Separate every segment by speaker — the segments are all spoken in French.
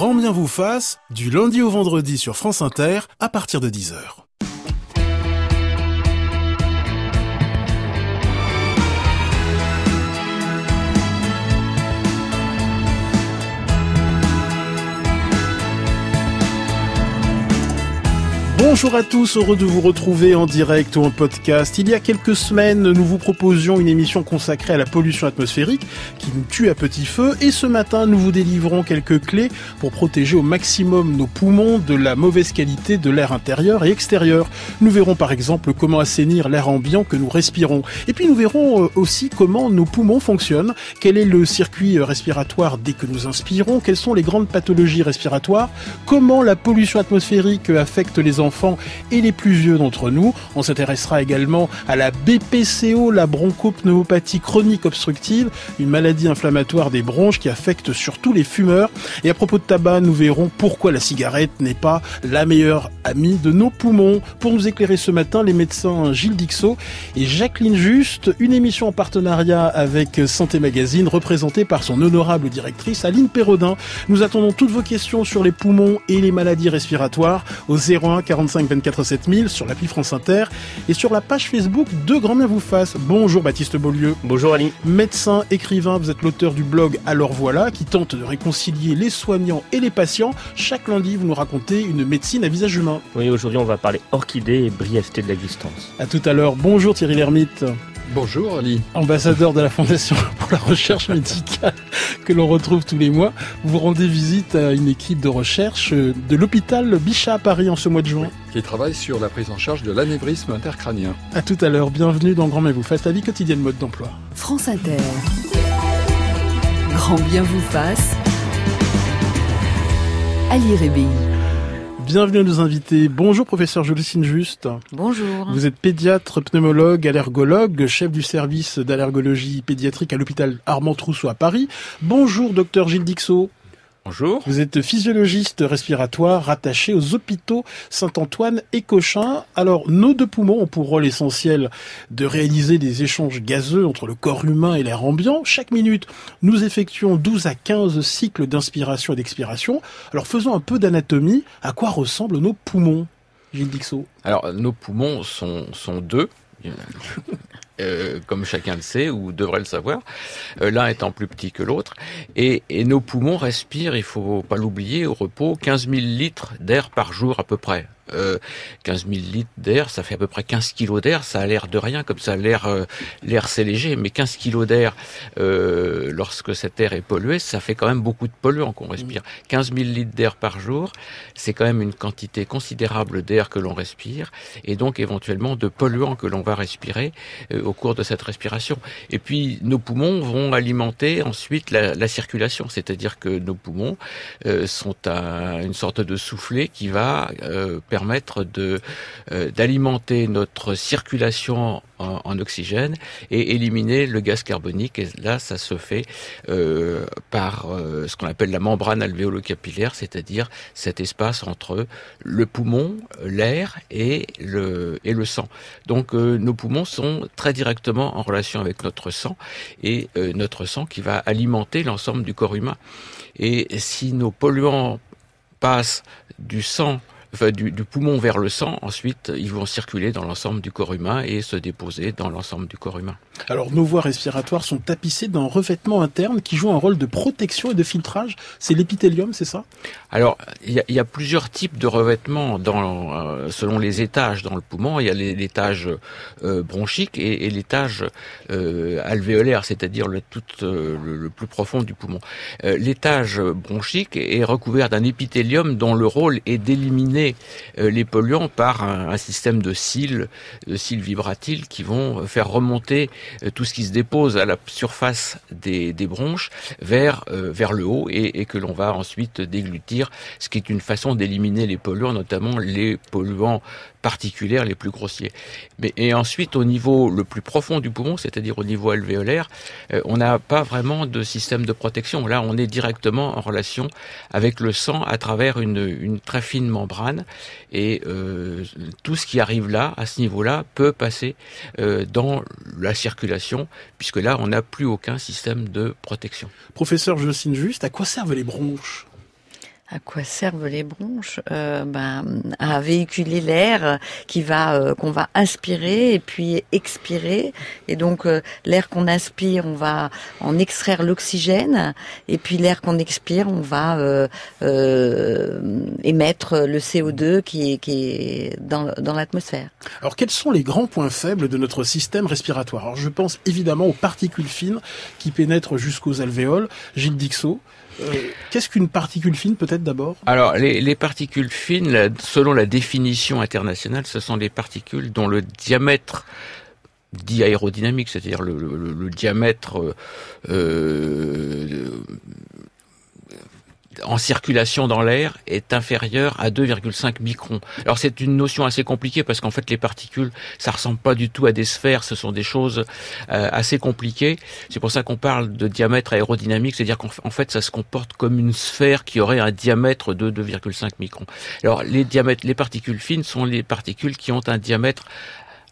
Speaker 1: Grand bien vous fasse, du lundi au vendredi sur France Inter, à partir de 10h. Bonjour à tous, heureux de vous retrouver en direct ou en podcast. Il y a quelques semaines, nous vous proposions une émission consacrée à la pollution atmosphérique qui nous tue à petit feu et ce matin, nous vous délivrons quelques clés pour protéger au maximum nos poumons de la mauvaise qualité de l'air intérieur et extérieur. Nous verrons par exemple comment assainir l'air ambiant que nous respirons. Et puis nous verrons euh, aussi comment nos poumons fonctionnent, quel est le circuit respiratoire dès que nous inspirons, quelles sont les grandes pathologies respiratoires, comment la pollution atmosphérique affecte les enfants? Et les plus vieux d'entre nous. On s'intéressera également à la BPCO, la bronchopneumopathie chronique obstructive, une maladie inflammatoire des bronches qui affecte surtout les fumeurs. Et à propos de tabac, nous verrons pourquoi la cigarette n'est pas la meilleure amie de nos poumons. Pour nous éclairer ce matin, les médecins Gilles Dixot et Jacqueline Juste, une émission en partenariat avec Santé Magazine, représentée par son honorable directrice Aline Perrodin. Nous attendons toutes vos questions sur les poumons et les maladies respiratoires au 01 45 24 7000 sur l'appli France Inter et sur la page Facebook de Grand Bien vous fasse. Bonjour Baptiste Beaulieu.
Speaker 2: Bonjour Ali.
Speaker 1: Médecin, écrivain, vous êtes l'auteur du blog Alors voilà qui tente de réconcilier les soignants et les patients. Chaque lundi, vous nous racontez une médecine à visage humain.
Speaker 2: Oui, aujourd'hui, on va parler orchidée et brièveté de l'existence.
Speaker 1: À tout à l'heure. Bonjour Thierry Lhermitte.
Speaker 3: Bonjour Ali.
Speaker 1: Ambassadeur de la Fondation pour la recherche médicale que l'on retrouve tous les mois. Vous rendez visite à une équipe de recherche de l'hôpital Bichat à Paris en ce mois de juin.
Speaker 3: Qui travaille sur la prise en charge de l'anévrisme intercrânien.
Speaker 1: À tout à l'heure. Bienvenue dans Grand Bien vous fasse la vie quotidienne mode d'emploi.
Speaker 4: France Inter. Grand Bien vous fasse. Ali Rébi.
Speaker 1: Bienvenue à nos invités. Bonjour professeur Jolissine Juste.
Speaker 5: Bonjour.
Speaker 1: Vous êtes pédiatre, pneumologue, allergologue, chef du service d'allergologie pédiatrique à l'hôpital Armand Trousseau à Paris. Bonjour docteur Gilles Dixot.
Speaker 2: Bonjour.
Speaker 1: Vous êtes physiologiste respiratoire rattaché aux hôpitaux Saint-Antoine et Cochin. Alors, nos deux poumons ont pour rôle essentiel de réaliser des échanges gazeux entre le corps humain et l'air ambiant. Chaque minute, nous effectuons 12 à 15 cycles d'inspiration et d'expiration. Alors, faisons un peu d'anatomie. À quoi ressemblent nos poumons, Gilles Dixot?
Speaker 6: Alors, nos poumons sont, sont deux. Euh, comme chacun le sait ou devrait le savoir, euh, l'un étant plus petit que l'autre. Et, et, nos poumons respirent, il faut pas l'oublier, au repos, 15 000 litres d'air par jour à peu près. Euh, 15 000 litres d'air, ça fait à peu près 15 kilos d'air, ça a l'air de rien, comme ça l'air euh, l'air c'est léger, mais 15 kilos d'air, euh, lorsque cet air est pollué, ça fait quand même beaucoup de polluants qu'on respire. 15 000 litres d'air par jour, c'est quand même une quantité considérable d'air que l'on respire, et donc éventuellement de polluants que l'on va respirer euh, au cours de cette respiration. Et puis nos poumons vont alimenter ensuite la, la circulation, c'est-à-dire que nos poumons euh, sont une sorte de soufflet qui va permettre permettre de euh, d'alimenter notre circulation en, oxygène et éliminer le gaz carbonique. Et là, ça se fait euh, par euh, ce qu'on appelle la membrane alvéolo-capillaire, c'est-à-dire cet espace entre le poumon, l'air et le et le sang. Donc, euh, nos poumons sont très directement en relation avec notre sang et notre sang qui va alimenter l'ensemble du corps humain. Et si nos polluants passent du sang enfin, du, du, poumon vers le sang, ensuite ils vont circuler dans l'ensemble du corps humain et se déposer dans l'ensemble du corps humain.
Speaker 1: Alors nos voies respiratoires sont tapissées d'un revêtement interne qui joue un rôle de protection et de filtrage. C'est l'épithélium, c'est ça?
Speaker 6: Alors il y, y, a plusieurs types de revêtements dans, euh, selon les étages dans le poumon. Il y a l'étage euh, bronchique et, et l'étage euh, alvéolaire, c'est-à-dire le, tout, le, le, plus profond du poumon. l'étage bronchique est recouvert d'un épithélium dont le rôle est d'éliminer les polluants par un, système de cils, de cils vibratiles qui vont faire remonter tout ce qui se dépose à la surface des, bronches vers, euh, vers le haut et, et que l'on va ensuite déglutir, ce qui est une façon d'éliminer les polluants, notamment les polluants particulières les plus grossiers. Mais, et ensuite, au niveau le plus profond du poumon, c'est-à-dire au niveau alvéolaire, euh, on n'a pas vraiment de système de protection. Là, on est directement en relation avec le sang à travers une, une très fine membrane. Et euh, tout ce qui arrive là, à ce niveau-là, peut passer euh, dans la circulation, puisque là, on n'a plus aucun système de protection.
Speaker 1: Professeur Jocelyne Juste, à quoi servent les bronches?
Speaker 5: À quoi servent les bronches? Euh, ben, À véhiculer l'air qui va euh, qu'on va inspirer et puis expirer. Et donc euh, l'air qu'on inspire, on va en extraire l'oxygène, et puis l'air qu'on expire, on va euh, émettre le CO2 qui est, qui est dans, dans l'atmosphère.
Speaker 1: Alors quels sont les grands points faibles de notre système respiratoire? Alors je pense évidemment aux particules fines qui pénètrent jusqu'aux alvéoles. Gilles Dixot. Euh, Qu'est-ce qu'une particule fine peut-être d'abord?
Speaker 6: Alors, les, les particules fines, selon la définition internationale, ce sont des particules dont le diamètre dit aérodynamique, c'est-à-dire le diamètre euh, euh, en circulation dans l'air est inférieur à 2,5 microns. Alors c'est une notion assez compliquée parce qu'en fait les particules, ça ressemble pas du tout à des sphères, ce sont des choses euh, assez compliquées. C'est pour ça qu'on parle de diamètre aérodynamique, c'est-à-dire qu'en fait ça se comporte comme une sphère qui aurait un diamètre de 2,5 microns. Alors les diamètres, les particules fines sont les particules qui ont un diamètre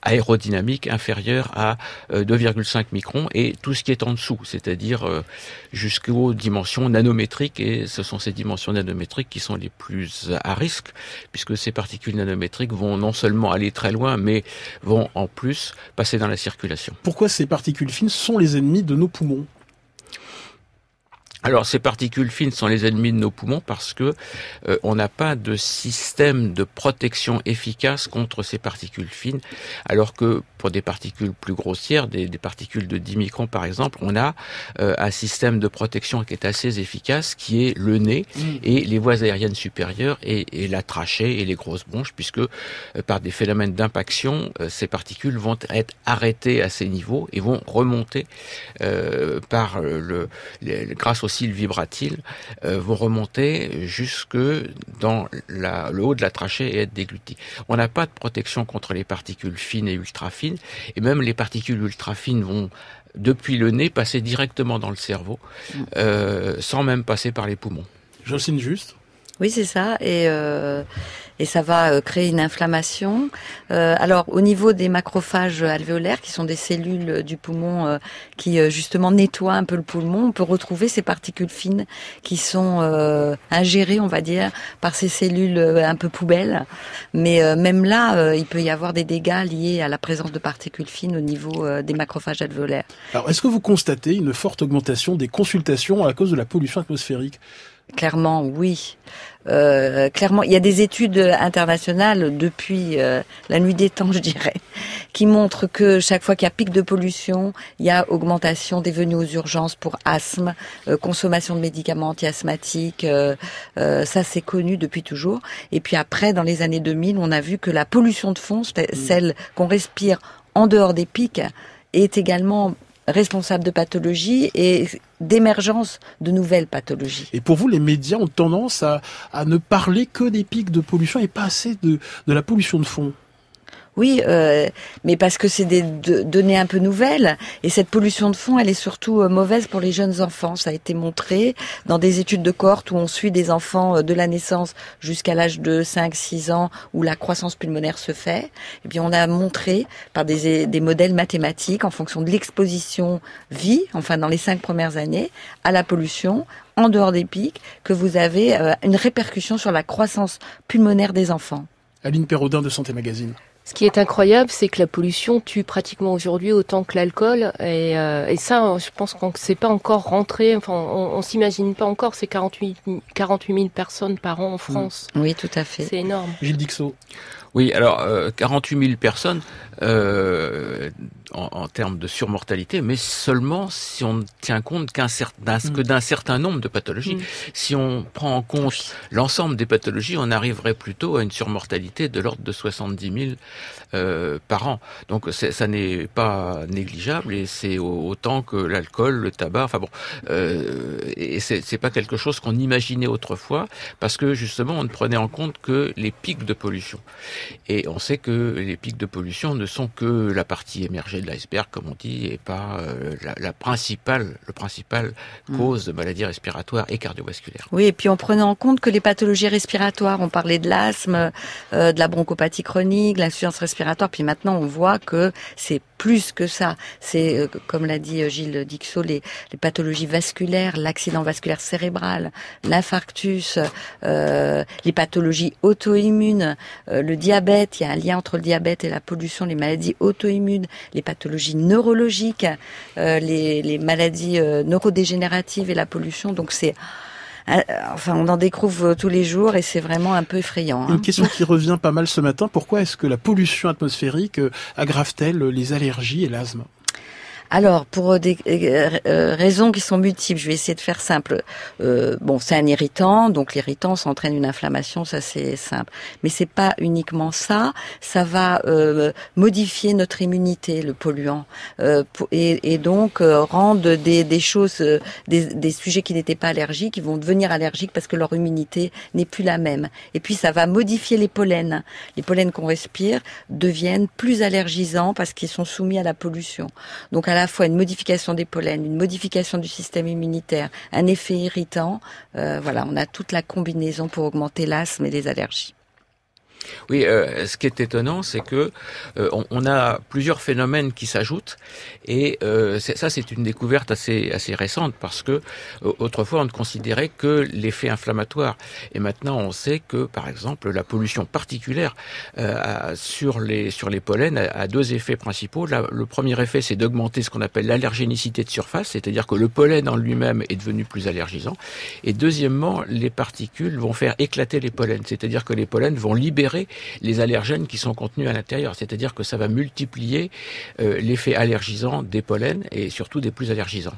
Speaker 6: aérodynamique inférieur à euh, 2,5 microns et tout ce qui est en dessous, c'est-à-dire euh, jusqu'aux dimensions nanométriques et ce sont ces dimensions nanométriques qui sont les plus à risque puisque ces particules nanométriques vont non seulement aller très loin mais vont en plus passer dans la circulation.
Speaker 1: Pourquoi ces particules fines sont les ennemis de nos poumons?
Speaker 6: Alors ces particules fines sont les ennemis de nos poumons parce que euh, on n'a pas de système de protection efficace contre ces particules fines, alors que pour des particules plus grossières, des, des particules de 10 microns par exemple, on a euh, un système de protection qui est assez efficace, qui est le nez et les voies aériennes supérieures et, et la trachée et les grosses bronches, puisque euh, par des phénomènes d'impaction, euh, ces particules vont être arrêtées à ces niveaux et vont remonter euh, par euh, le, les- grâce aux cils vibratiles, euh, vont remonter jusque dans la, le haut de la trachée et être déglutis. On n'a pas de protection contre les particules fines et ultra fines, et même les particules ultra fines vont depuis le nez passer directement dans le cerveau, euh, sans même passer par les poumons.
Speaker 1: Jocelyne Juste
Speaker 5: Oui, c'est ça. Et, euh, et ça va euh, créer une inflammation. Euh, alors, au niveau des macrophages alvéolaires, qui sont des cellules du poumon euh, qui euh, justement nettoient un peu le poumon, on peut retrouver ces particules fines qui sont euh, ingérées, on va dire, par ces cellules euh, un peu poubelles. Mais euh, même là, euh, il peut y avoir des dégâts liés à la présence de particules fines au niveau euh, des macrophages alvéolaires.
Speaker 1: Alors est-ce que vous constatez une forte augmentation des consultations à cause de la pollution atmosphérique?
Speaker 5: Clairement, oui. Euh, clairement, il y a des études internationales depuis euh, la nuit des temps, je dirais, qui montrent que chaque fois qu'il y a pic de pollution, il y a augmentation des venues aux urgences pour asthme, euh, consommation de médicaments anti-asthmatiques. euh, euh, ça, c'est connu depuis toujours. Et puis après, dans les années 2000, on a vu que la pollution de fond, c'est- celle qu'on respire en dehors des pics, est également responsable de pathologies et d'émergence de nouvelles pathologies.
Speaker 1: Et pour vous, les médias ont tendance à, à ne parler que des pics de pollution et pas assez de, de la pollution de fond.
Speaker 5: Oui, euh, mais parce que c'est des de- données un peu nouvelles et cette pollution de fond, elle est surtout euh, mauvaise pour les jeunes enfants. Ça a été montré dans des études de cohorte où on suit des enfants euh, de la naissance jusqu'à l'âge de 5-6 ans où la croissance pulmonaire se fait. Et bien, on a montré par des, des modèles mathématiques en fonction de l'exposition vie, enfin dans les cinq premières années, à la pollution en dehors des pics, que vous avez euh, une répercussion sur la croissance pulmonaire des enfants.
Speaker 1: Aline Perraudin de Santé Magazine.
Speaker 7: Ce qui est incroyable, c'est que la pollution tue pratiquement aujourd'hui autant que l'alcool. Et, euh, et ça, je pense qu'on ne sait pas encore rentré. Enfin, on, on s'imagine pas encore ces 48, 48 000 personnes par an en France.
Speaker 5: Oui, tout à fait.
Speaker 7: C'est énorme.
Speaker 1: Gilles Dixot.
Speaker 6: Oui, alors euh, 48 000 personnes euh, en, en termes de surmortalité, mais seulement si on ne tient compte qu'un certain, que d'un certain nombre de pathologies.
Speaker 7: Mm.
Speaker 6: Si on prend en compte l'ensemble des pathologies, on arriverait plutôt à une surmortalité de l'ordre de 70 000 euh, par an. Donc ça n'est pas négligeable et c'est au- autant que l'alcool, le tabac. Enfin bon, euh, et c'est c'est pas quelque chose qu'on imaginait autrefois parce que justement on ne prenait en compte que les pics de pollution. Et on sait que les pics de pollution ne sont que la partie émergée de l'iceberg, comme on dit, et pas euh, la, la, principale, le principal cause de maladies respiratoires et cardiovasculaires.
Speaker 5: Oui, et puis en prenant en compte que les pathologies respiratoires, on parlait de l'asthme, euh, de la bronchopathie chronique, l'insuffisance respiratoire, puis maintenant on voit que c'est plus que ça. C'est, euh, comme l'a dit Gilles Dixot, les, les pathologies vasculaires, l'accident vasculaire cérébral, l'infarctus, euh, les pathologies auto-immunes, euh, le diabète. Il y a un lien entre le diabète et la pollution, les maladies auto-immunes, les pathologies neurologiques, euh, les, maladies neurodégénératives et la pollution. Donc c'est enfin, on en découvre tous les jours et c'est vraiment un peu effrayant.
Speaker 1: Hein. Une question qui revient pas mal ce matin, pourquoi est-ce que la pollution atmosphérique aggrave-t-elle les allergies et l'asthme?
Speaker 5: Alors, pour des euh, raisons qui sont multiples, je vais essayer de faire simple. Euh, bon, c'est un irritant, donc l'irritant s'entraîne une inflammation, ça c'est simple. Mais c'est pas uniquement ça, ça va euh, modifier notre immunité, le polluant, euh, et, et, donc euh, rendre des, des choses, des, des, sujets qui n'étaient pas allergiques, qui vont devenir allergiques parce que leur immunité n'est plus la même. Et puis ça va modifier les pollens. Les pollens qu'on respire deviennent plus allergisants parce qu'ils sont soumis à la pollution. Donc la fois une modification des pollens, une modification du système immunitaire, un effet irritant. Euh, voilà, on a toute la combinaison pour augmenter l'asthme et les allergies.
Speaker 6: Oui, euh, ce qui est étonnant, c'est que euh, on, on, a plusieurs phénomènes qui s'ajoutent, et euh, ça, c'est une découverte assez assez récente parce que euh, autrefois on ne considérait que l'effet inflammatoire, et maintenant on sait que, par exemple, la pollution particulière euh, sur les sur les pollens a, a deux effets principaux. La, le premier effet, c'est d'augmenter ce qu'on appelle l'allergénicité de surface, c'est-à-dire que le pollen en lui-même est devenu plus allergisant, et deuxièmement, les particules vont faire éclater les pollens, c'est-à-dire que les pollens vont libérer les allergènes qui sont contenus à l'intérieur. C'est-à-dire que ça va multiplier euh, l'effet allergisant des pollens et surtout des plus allergisants.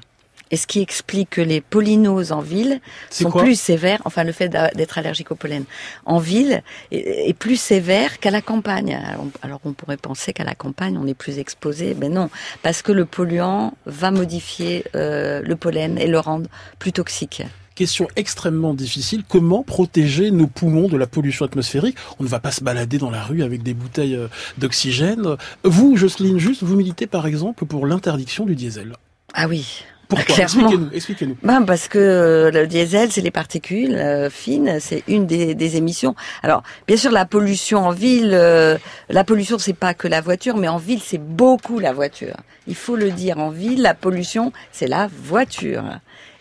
Speaker 5: Et ce qui explique que les pollinoses en ville sont plus sévères, enfin le fait d'être allergique au pollen en ville est, plus sévère qu'à la campagne. Alors, alors on pourrait penser qu'à la campagne on est plus exposé, mais non, parce que le polluant va modifier euh, le pollen et le rendre plus toxique
Speaker 1: question extrêmement difficile. Comment protéger nos poumons de la pollution atmosphérique? On ne va pas se balader dans la rue avec des bouteilles d'oxygène. Vous, Jocelyne, juste, vous militez par exemple pour l'interdiction du diesel.
Speaker 5: Ah oui.
Speaker 1: Pourquoi? Expliquez-nous. Expliquez
Speaker 5: ben parce que euh, le diesel, c'est les particules euh, fines, c'est une des, des, émissions. Alors, bien sûr, la pollution en ville, euh, la pollution, c'est pas que la voiture, mais en ville, c'est beaucoup la voiture. Il faut le dire. En ville, la pollution, c'est la voiture,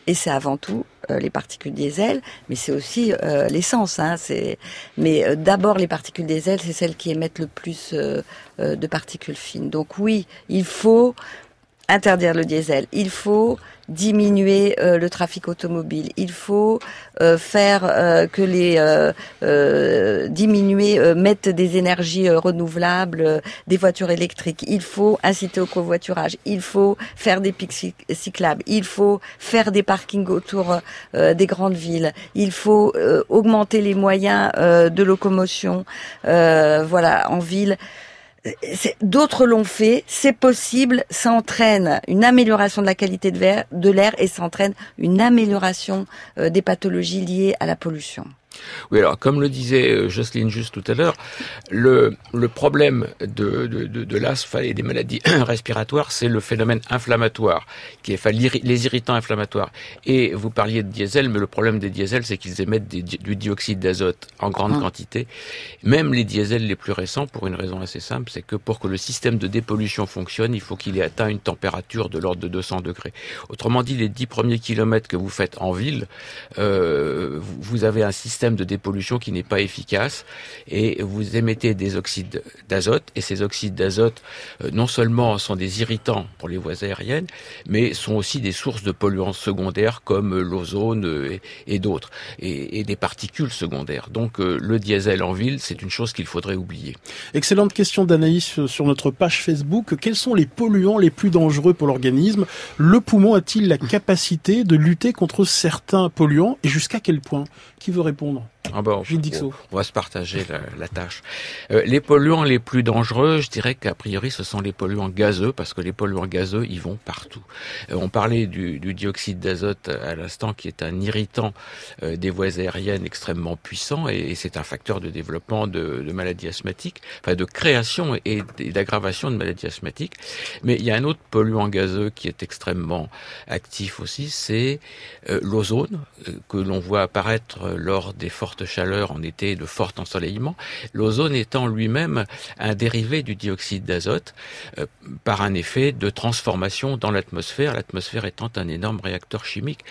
Speaker 5: et c'est avant tout euh, les particules diesel, mais c'est aussi euh, l'essence. Hein, mais euh, d'abord les particules diesel, c'est celles qui émettent le plus de particules fines. Donc oui, il faut interdire le diesel. Il faut diminuer euh, le trafic automobile. Il faut euh, faire euh, que les diminuer, mettre des énergies renouvelables, des voitures électriques. Il faut inciter au covoiturage. Il faut faire des pics cyclables. Il faut faire des parkings autour des grandes villes. Il faut augmenter les moyens de locomotion. voilà, en ville d'autres l'ont fait, c'est possible, ça entraîne une amélioration de la qualité de l'air et ça entraîne une amélioration euh, des pathologies liées à la pollution.
Speaker 6: Oui, alors comme le disait euh, Jocelyne juste tout à l'heure, le, le problème de, de, de, de l'asthme et des maladies respiratoires, c'est le phénomène inflammatoire, qui est enfin, les irritants inflammatoires. Et vous parliez de diesel, mais le problème des diesels, c'est qu'ils émettent des, du dioxyde d'azote en grande mmh. quantité. Même les diesels les plus récents, pour une raison assez simple, c'est que pour que le système de dépollution fonctionne, il faut qu'il ait atteint une température de l'ordre de 200 degrés. Autrement dit, les 10 premiers kilomètres que vous faites en ville, euh, vous avez un système de dépollution qui n'est pas efficace et vous émettez des oxydes d'azote et ces oxydes d'azote euh, non seulement sont des irritants pour les voies aériennes mais sont aussi des sources de polluants secondaires comme l'ozone et, et d'autres et, des particules secondaires. Donc euh, le diesel en ville, c'est une chose qu'il faudrait oublier.
Speaker 1: Excellente question d'Anaïs sur notre page Facebook. Quels sont les polluants les plus dangereux pour l'organisme? Le poumon a-t-il la capacité de lutter contre certains polluants? Et jusqu'à quel point? Qui veut répondre?
Speaker 6: vraiment. Ah
Speaker 1: Gilles Dixot.
Speaker 6: On va se partager la, la tâche. Euh, les polluants les plus dangereux, je dirais qu'a priori, ce sont les polluants gazeux, parce que les polluants gazeux, ils vont partout. Euh, on parlait du, du dioxyde d'azote à l'instant, qui est un irritant euh, des voies aériennes extrêmement puissant, et, et c'est un facteur de développement de, de maladies asthmatiques, enfin de création et, et d'aggravation de maladies asthmatiques. Mais il y a un autre polluant gazeux qui est extrêmement actif aussi, c'est l'ozone, que l'on voit apparaître lors des fortes chaleurs en été de fort ensoleillement. L'ozone étant lui-même un dérivé du dioxyde d'azote euh, par un effet de transformation dans l'atmosphère, l'atmosphère étant un énorme réacteur chimique.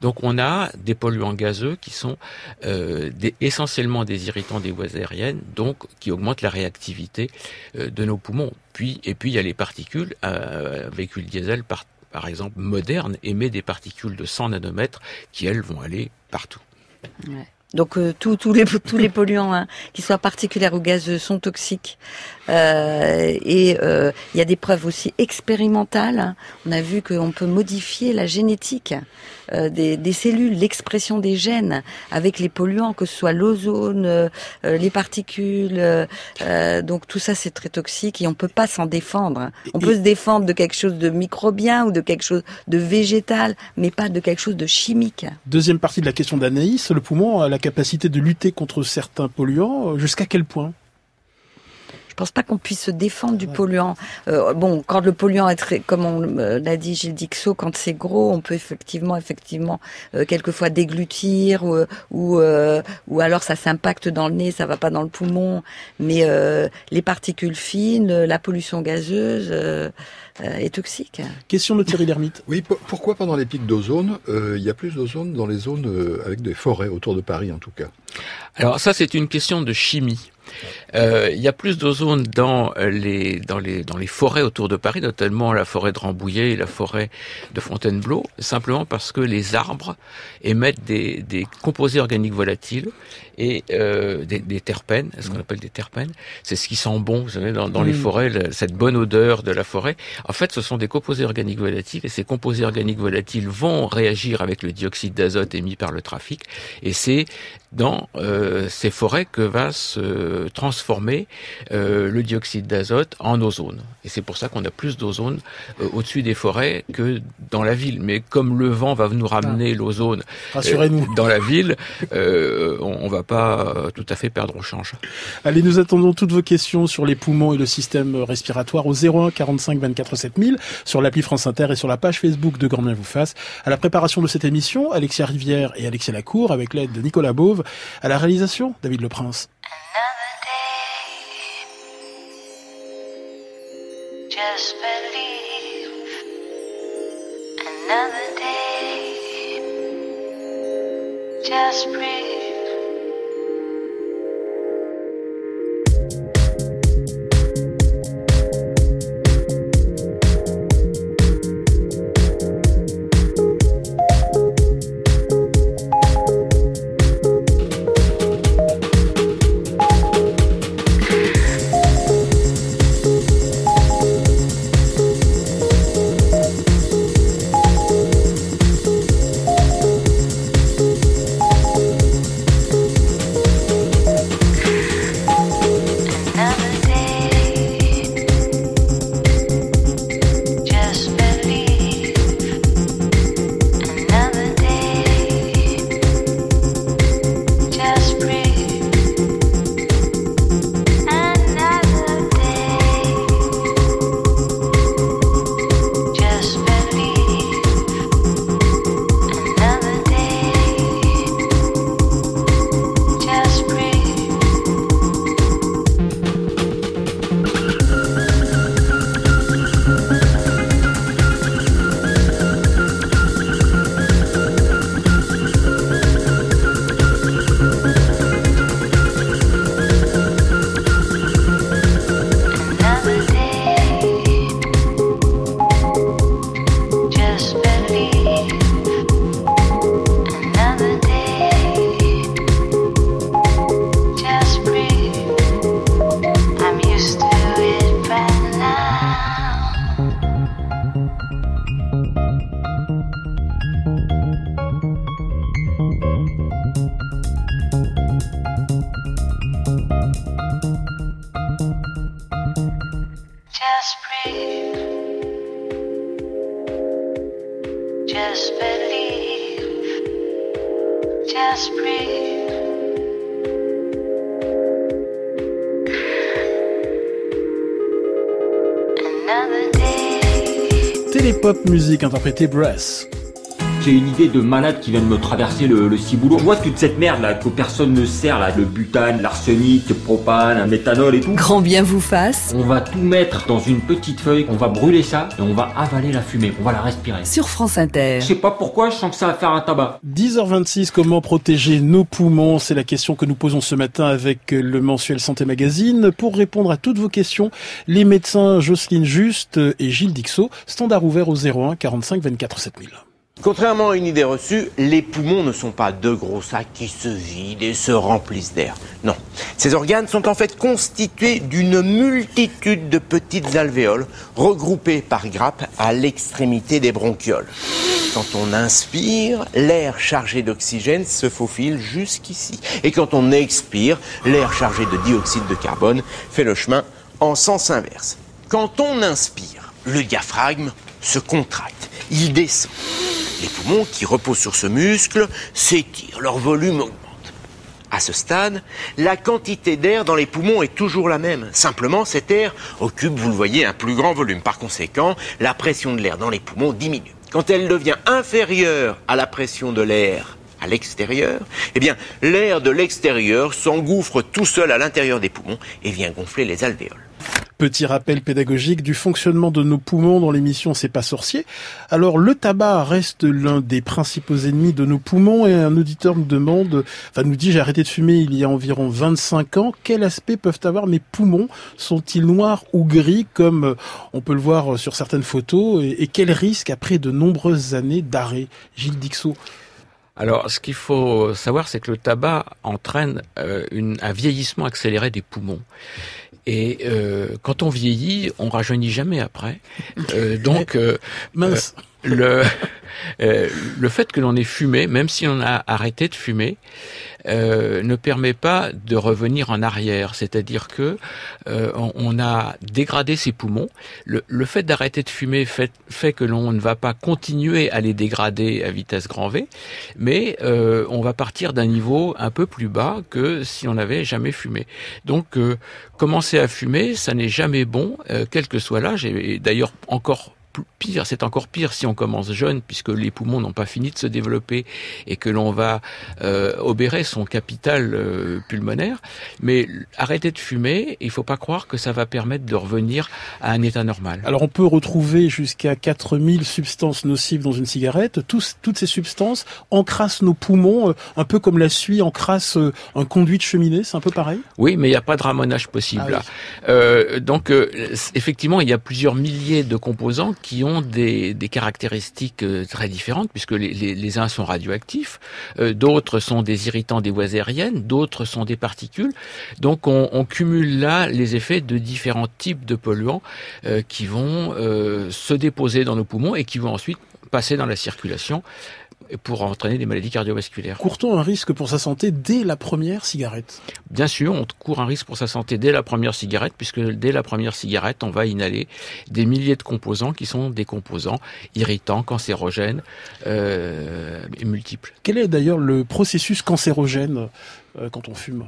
Speaker 6: Donc on a des polluants gazeux qui sont euh, essentiellement des irritants des voies aériennes, donc qui augmentent la réactivité euh, de nos poumons. Puis, et puis il y a les particules, un véhicule diesel par exemple moderne émet des particules de 100 nanomètres qui elles vont aller partout.
Speaker 5: Donc euh, tous les tous les polluants, hein, soient particuliers ou gazeux, sont toxiques. Euh, et euh, il y a des preuves aussi expérimentales. On a vu qu'on peut modifier la génétique euh, des, cellules, l'expression des gènes avec les polluants, que ce soit l'ozone, les particules. donc tout ça c'est très toxique et on peut pas s'en défendre. On peut se défendre de quelque chose de microbien ou de quelque chose de végétal, mais pas de quelque chose de chimique.
Speaker 1: Deuxième partie de la question d'Anaïs, le poumon a la capacité de lutter contre certains polluants. Jusqu'à quel point?
Speaker 5: Pense pas qu'on puisse se défendre du polluant. Euh, bon, quand le polluant est très, comme on euh, l'a dit Gilles Dixot, quand c'est gros, on peut effectivement, effectivement, euh, quelquefois déglutir ou ou, euh, ou alors ça s'impacte dans le nez, ça va pas dans le poumon. Mais euh, les particules fines, la pollution gazeuse euh, est toxique.
Speaker 1: Question de Thierry Lhermitte.
Speaker 3: Oui, po- pourquoi pendant les pics d'ozone, euh, il y a plus d'ozone dans les zones euh, avec des forêts, autour de Paris en tout cas?
Speaker 6: Alors ça, c'est une question de chimie. Euh, il y a plus d'ozone dans euh, les dans les dans les forêts autour de Paris, notamment la forêt de Rambouillet et la forêt de Fontainebleau, simplement parce que les arbres émettent des, des composés organiques volatiles et euh, des, des terpènes, ce qu'on appelle des terpènes. C'est ce qui sent bon, vous savez, dans, dans les
Speaker 1: Mm.
Speaker 6: forêts, cette bonne odeur de la forêt. En fait, ce sont des composés organiques volatiles et ces composés organiques volatiles vont réagir avec le dioxyde d'azote émis par le trafic. Et c'est dans euh, ces forêts que va se transformer euh, le dioxyde d'azote en ozone. Et c'est pour ça qu'on a plus d'ozone euh, au-dessus des forêts que dans la ville. Mais comme le vent va nous ramener l'ozone
Speaker 1: Rassurez-nous.
Speaker 6: euh, dans la ville, euh, on, on va pas euh, tout à fait perdre au change.
Speaker 1: Allez, nous attendons toutes vos questions sur les poumons et le système respiratoire au 01 45 24 7000 sur l'appli France Inter et sur la page Facebook de Grand Bien vous fasse. À la préparation de cette émission, Alexia Rivière et Alexia Lacour avec l'aide de Nicolas Beauve. À la réalisation, David Le Prince.
Speaker 8: Just believe another day. Just breathe.
Speaker 1: Télépop musique interprétée Brass.
Speaker 9: J'ai une idée de malade qui vient de me traverser le, le ciboulot. Je vois toute cette merde là que personne ne sert là, le butane, l'arsenic, le propane, le méthanol et tout.
Speaker 4: Grand bien vous fasse.
Speaker 9: On va tout mettre dans une petite feuille, on va brûler ça et on va avaler la fumée, on va la respirer.
Speaker 4: Sur France Inter.
Speaker 9: Je sais pas pourquoi, je sens que ça va faire un tabac.
Speaker 1: 10h26, comment protéger nos poumons? C'est la question que nous posons ce matin avec le mensuel Santé Magazine. Pour répondre à toutes vos questions, les médecins Jocelyne Juste et Gilles Dixot, standard ouvert au 01 45 24 7000.
Speaker 10: Contrairement à une idée reçue, les poumons ne sont pas deux gros sacs qui se vident et se remplissent d'air. Non. Ces organes sont en fait constitués d'une multitude de petites alvéoles regroupées par grappes à l'extrémité des bronchioles. Quand on inspire, l'air chargé d'oxygène se faufile jusqu'ici. Et quand on expire, l'air chargé de dioxyde de carbone fait le chemin en sens inverse. Quand on inspire, le diaphragme se contracte, il descend. Les poumons qui reposent sur ce muscle s'étirent, leur volume augmente. À ce stade, la quantité d'air dans les poumons est toujours la même. Simplement, cet air occupe, vous le voyez, un plus grand volume. Par conséquent, la pression de l'air dans les poumons diminue. Quand elle devient inférieure à la pression de l'air à l'extérieur, eh bien, l'air de l'extérieur s'engouffre tout seul à l'intérieur des poumons et vient gonfler les alvéoles.
Speaker 1: Petit rappel pédagogique du fonctionnement de nos poumons dans l'émission C'est pas sorcier. Alors le tabac reste l'un des principaux ennemis de nos poumons et un auditeur nous demande, enfin nous dit j'ai arrêté de fumer il y a environ 25 ans. Quel aspect peuvent avoir mes poumons? Sont-ils noirs ou gris comme euh, on peut le voir sur certaines photos? Et, et quel risque après de nombreuses années d'arrêt? Gilles Dixot.
Speaker 6: Alors, ce qu'il faut savoir, c'est que le tabac entraîne euh, une, un vieillissement accéléré des poumons. Et euh, quand on vieillit, on rajeunit jamais après. Euh, donc, euh,
Speaker 1: Mince.
Speaker 6: le, euh, le fait que l'on ait fumé, même si on a arrêté de fumer, euh, ne permet pas de revenir en arrière. C'est-à-dire que euh, on, a dégradé ses poumons. Le, le fait d'arrêter de fumer fait, fait que l'on ne va pas continuer à les dégrader à vitesse grand V, mais euh, on va partir d'un niveau un peu plus bas que si on n'avait jamais fumé. Donc, euh, commencer à fumer, ça n'est jamais bon, quel que soit l'âge, et, d'ailleurs encore pire, c'est encore pire si on commence jeune, puisque les poumons n'ont pas fini de se développer et que l'on va euh, obérer son capital euh, pulmonaire. Mais arrêter de fumer, il faut pas croire que ça va permettre de revenir à un état normal.
Speaker 1: Alors on peut retrouver jusqu'à 4000 substances nocives dans une cigarette. Tous, toutes ces substances encrassent nos poumons, euh, un peu comme la suie encrasse euh, un conduit de cheminée, c'est un peu pareil?
Speaker 6: Oui, mais il n'y a pas de ramonage possible
Speaker 1: Ah
Speaker 6: là. Euh, donc, effectivement, il y a plusieurs milliers de composants qui ont des, des caractéristiques euh, très différentes, puisque les, les, uns sont radioactifs, euh, d'autres sont des irritants des voies aériennes, d'autres sont des particules. Donc, on, cumule là les effets de différents types de polluants euh, qui vont se déposer dans nos poumons et qui vont ensuite passer dans la circulation pour entraîner des maladies cardiovasculaires.
Speaker 1: Court-on un risque pour sa santé dès la première cigarette?
Speaker 6: Bien sûr, on court un risque pour sa santé dès la première cigarette, puisque dès la première cigarette, on va inhaler des milliers de composants qui sont des composants irritants, cancérogènes euh, et multiples.
Speaker 1: Quel est d'ailleurs le processus cancérogène euh, quand on fume?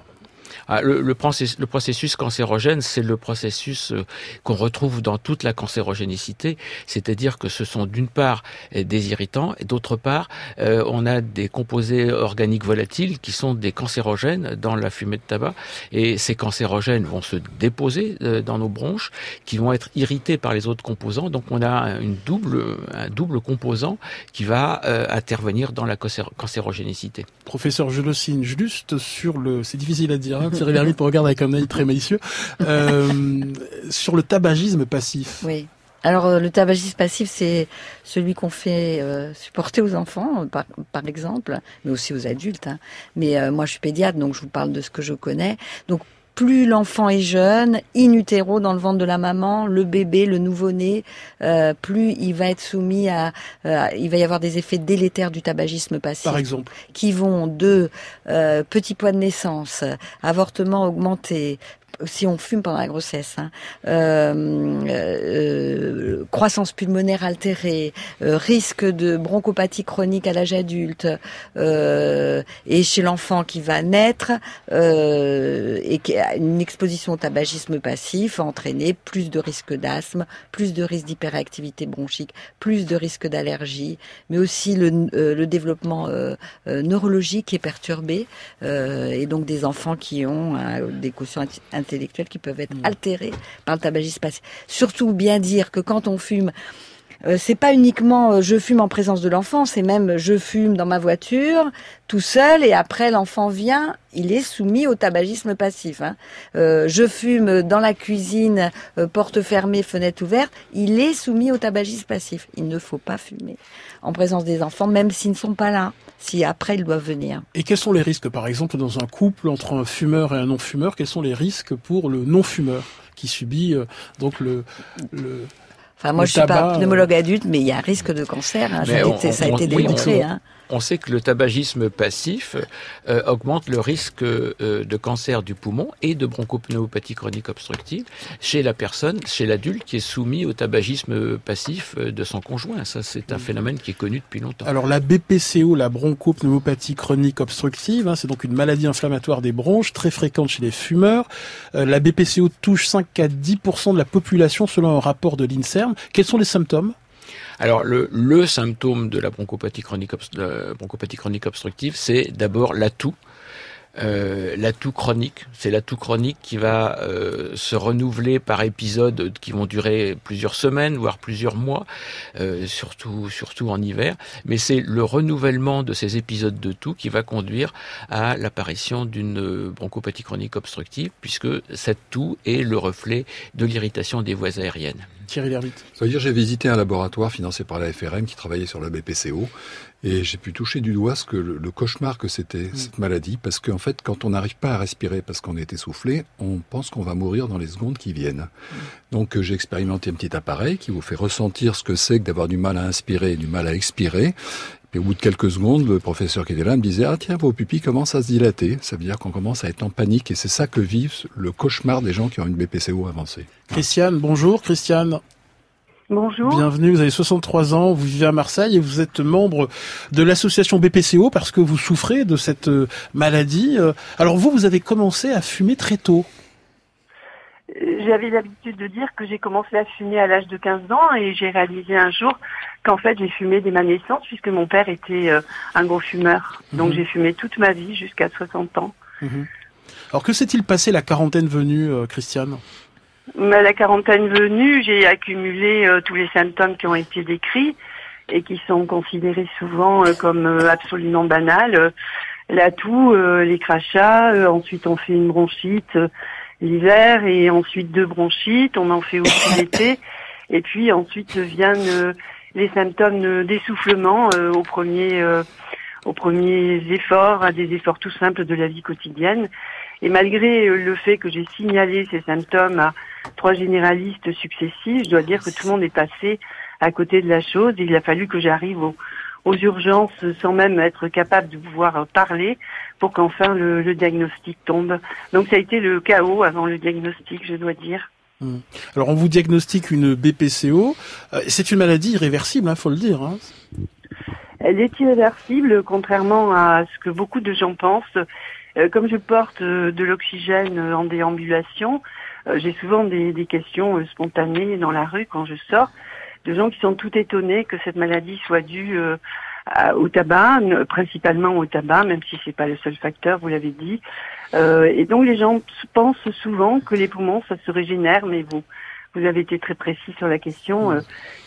Speaker 6: Le, le, processus, cancérogène, c'est le processus euh, qu'on retrouve dans toute la cancérogénicité, c'est-à-dire que ce sont d'une part euh, des irritants et d'autre part, euh, on a des composés organiques volatiles qui sont des cancérogènes dans la fumée de tabac. Et ces cancérogènes vont se déposer dans nos bronches, qui vont être irrités par les autres composants, donc on a une double, un double composant qui va intervenir dans la cancéro- cancérogénicité.
Speaker 1: Professeur Jolocine, juste sur le, c'est difficile à dire, hein, Thierry Lhermitte me regarde avec un œil très malicieux, euh, sur le tabagisme passif.
Speaker 5: Oui. Alors euh, le tabagisme passif, c'est celui qu'on fait euh, supporter aux enfants, par, par exemple, mais aussi aux adultes. hein. Mais moi, je suis pédiatre, donc je vous parle de ce que je connais. Donc plus l'enfant est jeune, in utero dans le ventre de la maman, le bébé, le nouveau-né, euh, plus il va être soumis à, euh, il va y avoir des effets délétères du tabagisme passif.
Speaker 1: Par exemple.
Speaker 5: Qui vont de euh, petit poids de naissance, avortement augmenté, si on fume pendant la grossesse, hein, euh, euh, croissance pulmonaire altérée, euh, risque de bronchopathie chronique à l'âge adulte, euh, et chez l'enfant qui va naître, euh, et qui a une exposition au tabagisme passif a entraîné plus de risque d'asthme, plus de risque d'hyperactivité bronchique, plus de risque d'allergie, mais aussi le, euh, le développement euh, euh, neurologique est perturbé, euh, et donc des enfants qui ont euh, des quotients int- intellectuels qui peuvent être altérés par le tabagisme passif. Surtout bien dire que quand on fume, c'est pas uniquement euh, je fume en présence de l'enfant, c'est même je fume dans ma voiture tout seul et après l'enfant vient, il est soumis au tabagisme passif. hein. Euh, je fume dans la cuisine, euh, porte fermée, fenêtre ouverte, il est soumis au tabagisme passif. Il ne faut pas fumer en présence des enfants, même s'ils ne sont pas là, si après ils doivent venir.
Speaker 1: Et quels sont les risques, par exemple, dans un couple entre un fumeur et un non-fumeur? Quels sont les risques pour le non-fumeur qui subit euh, donc le
Speaker 5: Enfin, moi,
Speaker 1: Le
Speaker 5: je suis pas
Speaker 1: euh,
Speaker 5: pneumologue adulte, mais il y a un risque de cancer. hein. Ça, a
Speaker 6: on-
Speaker 5: été, ça a
Speaker 6: on-
Speaker 5: été
Speaker 6: oui,
Speaker 5: démontré.
Speaker 6: on-
Speaker 5: hein.
Speaker 6: On sait que le tabagisme passif euh, augmente le risque euh, de cancer du poumon et de bronchopneumopathie chronique obstructive chez la personne, chez l'adulte qui est soumis au tabagisme passif euh, de son conjoint. Ça, c'est un phénomène qui est connu depuis longtemps.
Speaker 1: Alors la BPCO, la bronchopneumopathie chronique obstructive, hein, c'est donc une maladie inflammatoire des bronches très fréquente chez les fumeurs. Euh, la BPCO touche 5 à 10% de la population selon un rapport de l'INSERM. Quels sont les symptômes?
Speaker 6: Alors, le, le symptôme de la bronchopathie chronique, la bronchopathie chronique obstructive, c'est d'abord l'atout. Euh, l'atout chronique, c'est l'atout chronique qui va euh, se renouveler par épisodes qui vont durer plusieurs semaines, voire plusieurs mois, euh, surtout surtout en hiver. Mais c'est le renouvellement de ces épisodes de toux qui va conduire à l'apparition d'une bronchopathie chronique obstructive, puisque cette toux est le reflet de l'irritation des voies aériennes.
Speaker 1: Thierry Lhermitte.
Speaker 3: Dire j'ai visité un laboratoire financé par la FRM qui travaillait sur la BPCO et j'ai pu toucher du doigt ce que le, le cauchemar que c'était cette maladie parce qu'en fait quand on n'arrive pas à respirer parce qu'on est essoufflé, on pense qu'on va mourir dans les secondes qui viennent. Donc euh, j'ai expérimenté un petit appareil qui vous fait ressentir ce que c'est que d'avoir du mal à inspirer et du mal à expirer. Puis au bout de quelques secondes, le professeur qui était là me disait ah tiens vos pupilles commencent à se dilater, ça veut dire qu'on commence à être en panique et c'est ça que vivent le cauchemar des gens qui ont une BPCO avancée.
Speaker 1: Christiane, bonjour Christiane.
Speaker 11: Bonjour.
Speaker 1: Bienvenue, vous avez 63 ans, vous vivez à Marseille et vous êtes membre de l'association BPCO parce que vous souffrez de cette euh, maladie. Euh, Alors vous, vous avez commencé à fumer très tôt.
Speaker 11: J'avais l'habitude de dire que j'ai commencé à fumer à l'âge de 15 ans et j'ai réalisé un jour qu'en fait j'ai fumé dès ma naissance puisque mon père était euh, un gros fumeur. Donc
Speaker 1: Mhm.
Speaker 11: j'ai fumé toute ma vie jusqu'à 60 ans.
Speaker 1: Alors que s'est-il passé la quarantaine venue, euh, Christiane?
Speaker 11: Mais à la quarantaine venue, j'ai accumulé euh, tous les symptômes qui ont été décrits et qui sont considérés souvent comme absolument banals. La toux, les crachats, ensuite on fait une bronchite l'hiver et ensuite deux bronchites, on en fait aussi l'été. Et puis ensuite viennent euh, les symptômes euh, d'essoufflement euh, au premier, euh, aux premiers efforts, à des efforts tout simples de la vie quotidienne. Et malgré euh, le fait que j'ai signalé ces symptômes à trois généralistes successifs, je dois dire que tout le monde est passé à côté de la chose. Il a fallu que j'arrive aux, aux urgences sans même être capable de pouvoir parler pour qu'enfin le, le diagnostic tombe. Donc ça a été le chaos avant le diagnostic, je dois dire.
Speaker 1: Hmm. Alors on vous diagnostique une BPCO. Euh, C'est une maladie irréversible, il faut le dire. hein.
Speaker 11: Elle est irréversible, contrairement à ce que beaucoup de gens pensent. Euh, comme je porte euh, de l'oxygène en déambulation, j'ai souvent des, des questions spontanées dans la rue quand je sors, de gens qui sont tout étonnés que cette maladie soit due euh, au tabac, principalement au tabac, même si c'est pas le seul facteur, vous l'avez dit. Euh, et donc les gens pensent souvent que les poumons, ça se régénère, mais vous, vous avez été très précis sur la question. Euh,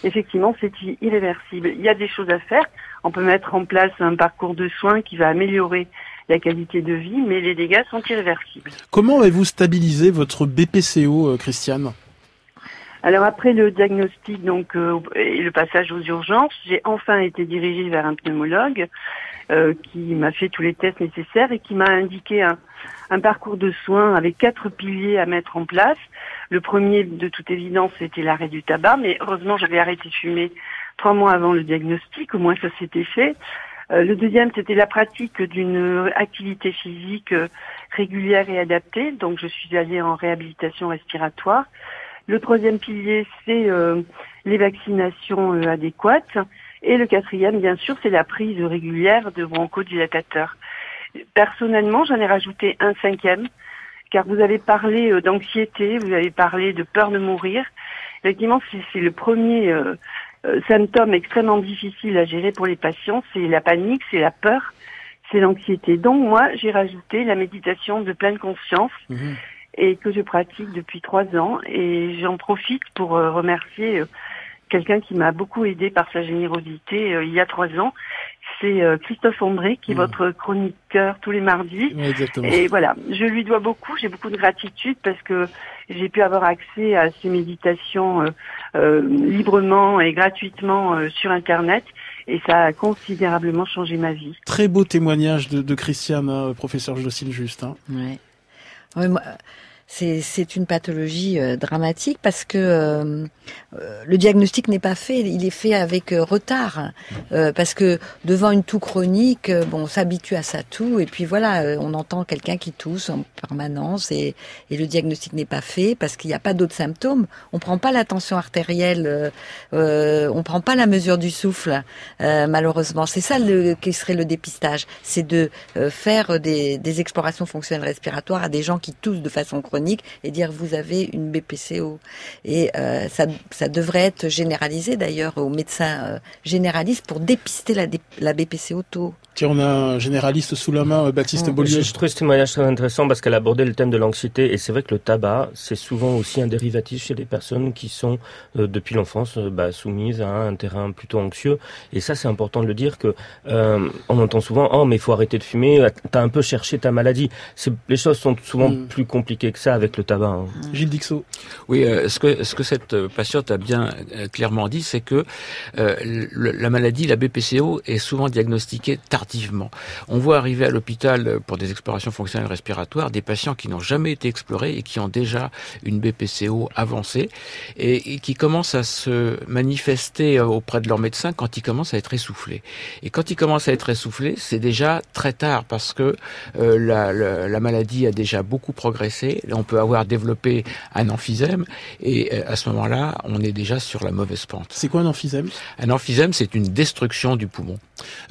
Speaker 11: effectivement, c'est irréversible. Il y a des choses à faire. On peut mettre en place un parcours de soins qui va améliorer la qualité de vie, mais les dégâts sont irréversibles.
Speaker 1: Comment avez-vous stabilisé votre BPCO, Christiane?
Speaker 11: Alors après le diagnostic donc euh, et le passage aux urgences, j'ai enfin été dirigée vers un pneumologue euh, qui m'a fait tous les tests nécessaires et qui m'a indiqué un, un parcours de soins avec quatre piliers à mettre en place. Le premier, de toute évidence, c'était l'arrêt du tabac, mais heureusement, j'avais arrêté de fumer trois mois avant le diagnostic, au moins ça s'était fait. Euh, le deuxième, c'était la pratique d'une activité physique euh, régulière et adaptée. Donc, je suis allée en réhabilitation respiratoire. Le troisième pilier, c'est euh, les vaccinations euh, adéquates. Et le quatrième, bien sûr, c'est la prise régulière de bronchodilatateurs. Personnellement, j'en ai rajouté un cinquième, car vous avez parlé euh, d'anxiété, vous avez parlé de peur de mourir. Effectivement, c'est le premier euh, symptôme extrêmement difficile à gérer pour les patients, c'est la panique, c'est la peur, c'est l'anxiété. Donc moi, j'ai rajouté la méditation de pleine conscience et que je pratique depuis trois ans. Et j'en profite pour euh, remercier euh, quelqu'un qui m'a beaucoup aidé par sa générosité euh, il y a trois ans. C'est euh, Christophe André, qui est votre chroniqueur tous les mardis.
Speaker 1: Oui, exactement.
Speaker 11: Et voilà, je lui dois beaucoup, j'ai beaucoup de gratitude parce que j'ai pu avoir accès à ces méditations euh, euh, librement et gratuitement euh, sur Internet. Et ça a considérablement changé ma vie.
Speaker 1: Très beau témoignage de, de Christiane, hein, professeur Jocelyne Juste. hein.
Speaker 5: Ouais, 唉 c'est une pathologie euh, dramatique parce que euh, euh, le diagnostic n'est pas fait, il est fait avec euh, retard parce que devant une toux chronique, bon, on s'habitue à sa toux et puis voilà, on entend quelqu'un qui tousse en permanence et, et le diagnostic n'est pas fait parce qu'il n'y a pas d'autres symptômes. On prend pas la tension artérielle, euh, on prend pas la mesure du souffle malheureusement. C'est ça le, qui serait le dépistage, c'est de faire des, des explorations fonctionnelles respiratoires à des gens qui toussent de façon chronique et dire vous avez une BPCO. Et euh, ça, ça devrait être généralisé d'ailleurs aux médecins euh, généralistes pour dépister la, la BPCO tôt.
Speaker 1: Tiens, on a un généraliste sous la main, Baptiste
Speaker 5: Mm.
Speaker 1: Bollier.
Speaker 2: Je, je trouve ce témoignage très intéressant parce qu'elle abordait le thème de l'anxiété et c'est vrai que le tabac, c'est souvent aussi un dérivatif chez les personnes qui sont euh, depuis l'enfance euh, bah, soumises à un terrain plutôt anxieux. Et ça, c'est important de le dire que euh, on entend souvent oh mais il faut arrêter de fumer, t'as un peu cherché ta maladie. Les choses sont souvent
Speaker 1: Mm.
Speaker 2: plus compliquées que ça avec le tabac. hein.
Speaker 1: Gilles Dixot.
Speaker 6: Oui, euh, ce que ce que cette euh, patiente a bien euh, clairement dit, c'est que euh, le- la maladie, la BPCO, est souvent diagnostiquée tardivement. On voit arriver à l'hôpital pour des explorations fonctionnelles respiratoires des patients qui n'ont jamais été explorés et qui ont déjà une BPCO avancée et, et qui commencent à se manifester auprès de leur médecin quand ils commencent à être essoufflés. Et quand ils commencent à être essoufflés, c'est déjà très tard parce que euh, la, la- la maladie a déjà beaucoup progressé. Là, on peut avoir développé un emphysème et euh, à ce moment-là, on est déjà sur la mauvaise pente.
Speaker 1: C'est quoi un emphysème
Speaker 6: Un emphysème, c'est une destruction du poumon.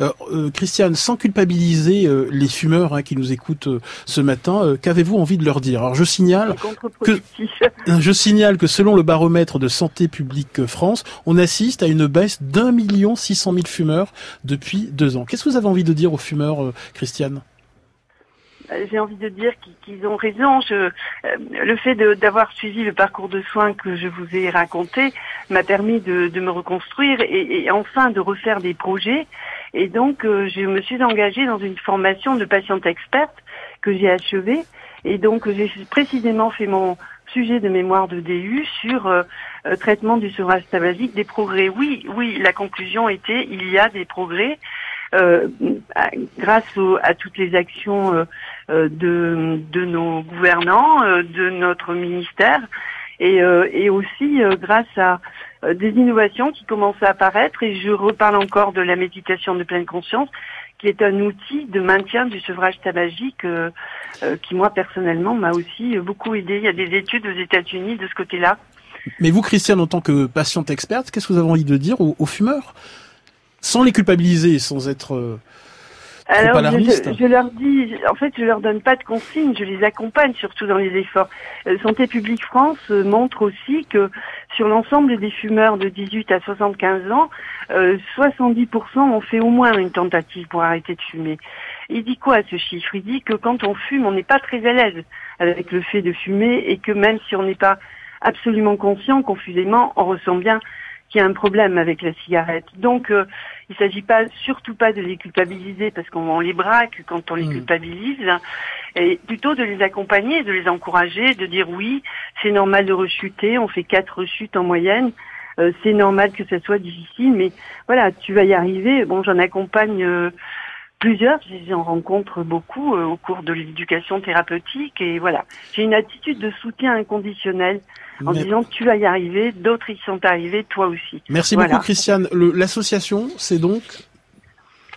Speaker 1: Euh, euh, Christiane, sans culpabiliser euh, les fumeurs hein, qui nous écoutent euh, ce matin, euh, qu'avez-vous envie de leur dire? Alors je signale
Speaker 11: contre-productif.
Speaker 1: Je signale que selon le baromètre de Santé publique France, on assiste à une baisse d'un million six cent mille fumeurs depuis deux ans. Qu'est-ce que vous avez envie de dire aux fumeurs, euh, Christiane?
Speaker 11: J'ai envie de dire qu'ils ont raison. Je, euh, le fait d'avoir suivi le parcours de soins que je vous ai raconté m'a permis de, de me reconstruire et, et enfin de refaire des projets. Et donc, euh, je me suis engagée dans une formation de patiente experte que j'ai achevée. Et donc, j'ai précisément fait mon sujet de mémoire de DU sur euh, euh, traitement du sevrage tabagique, des progrès. Oui, oui, la conclusion était il y a des progrès. euh, grâce au- à toutes les actions euh, euh, de, de nos gouvernants, euh, de notre ministère, et, euh, aussi euh, grâce à euh, des innovations qui commencent à apparaître. Et je reparle encore de la méditation de pleine conscience, qui est un outil de maintien du sevrage tabagique euh, euh, qui, moi, personnellement, m'a aussi euh, beaucoup aidé. Il y a des études aux États-Unis de ce côté-là.
Speaker 1: Mais vous, Christiane, en tant que patiente experte, qu'est-ce que vous avez envie de dire aux, fumeurs? Sans les culpabiliser, sans être euh,
Speaker 11: Alors, je leur dis, en fait, je leur donne pas de consignes, je les accompagne surtout dans les efforts. Euh, Santé publique France euh, montre aussi que sur l'ensemble des fumeurs de 18 à 75 ans, euh, 70% ont fait au moins une tentative pour arrêter de fumer. Il dit quoi ce chiffre? Il dit que quand on fume, on n'est pas très à l'aise avec le fait de fumer et que même si on n'est pas absolument conscient, confusément, on ressent bien qu'il y a un problème avec la cigarette. Donc, euh, il ne s'agit pas, surtout pas de les culpabiliser parce qu'on on les braque quand on les culpabilise, et plutôt de les accompagner, de les encourager, de dire oui, c'est normal de rechuter, on fait quatre rechutes en moyenne, euh, c'est normal que ça soit difficile, mais voilà, tu vas y arriver. Bon, j'en accompagne euh, plusieurs, j'en rencontre beaucoup euh, au cours de l'éducation thérapeutique et voilà. J'ai une attitude de soutien inconditionnel en
Speaker 1: Mais-
Speaker 11: disant tu vas y arriver, d'autres y sont arrivés, toi aussi.
Speaker 1: Merci
Speaker 11: Voilà.
Speaker 1: beaucoup, Christiane. L'association, c'est donc?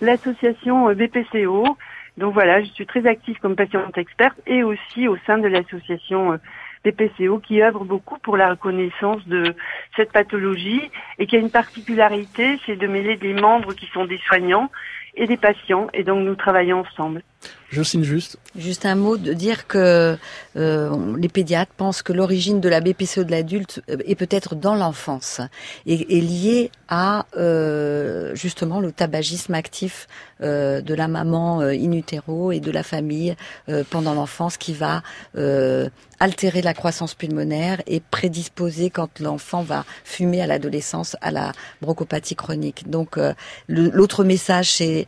Speaker 11: L'association euh, BPCO, donc voilà, je suis très active comme patiente experte et aussi au sein de l'association euh, BPCO qui œuvre beaucoup pour la reconnaissance de cette pathologie et qui a une particularité, c'est de mêler des membres qui sont des soignants et des patients et donc nous travaillons ensemble.
Speaker 1: Juste.
Speaker 5: Un mot de dire que euh, les pédiatres pensent que l'origine de la BPCO de l'adulte euh, est peut-être dans l'enfance et est liée à euh, justement le tabagisme actif de la maman in utero et de la famille pendant l'enfance qui va altérer la croissance pulmonaire et prédisposer quand l'enfant va fumer à l'adolescence à la bronchopathie chronique. Donc l'autre message c'est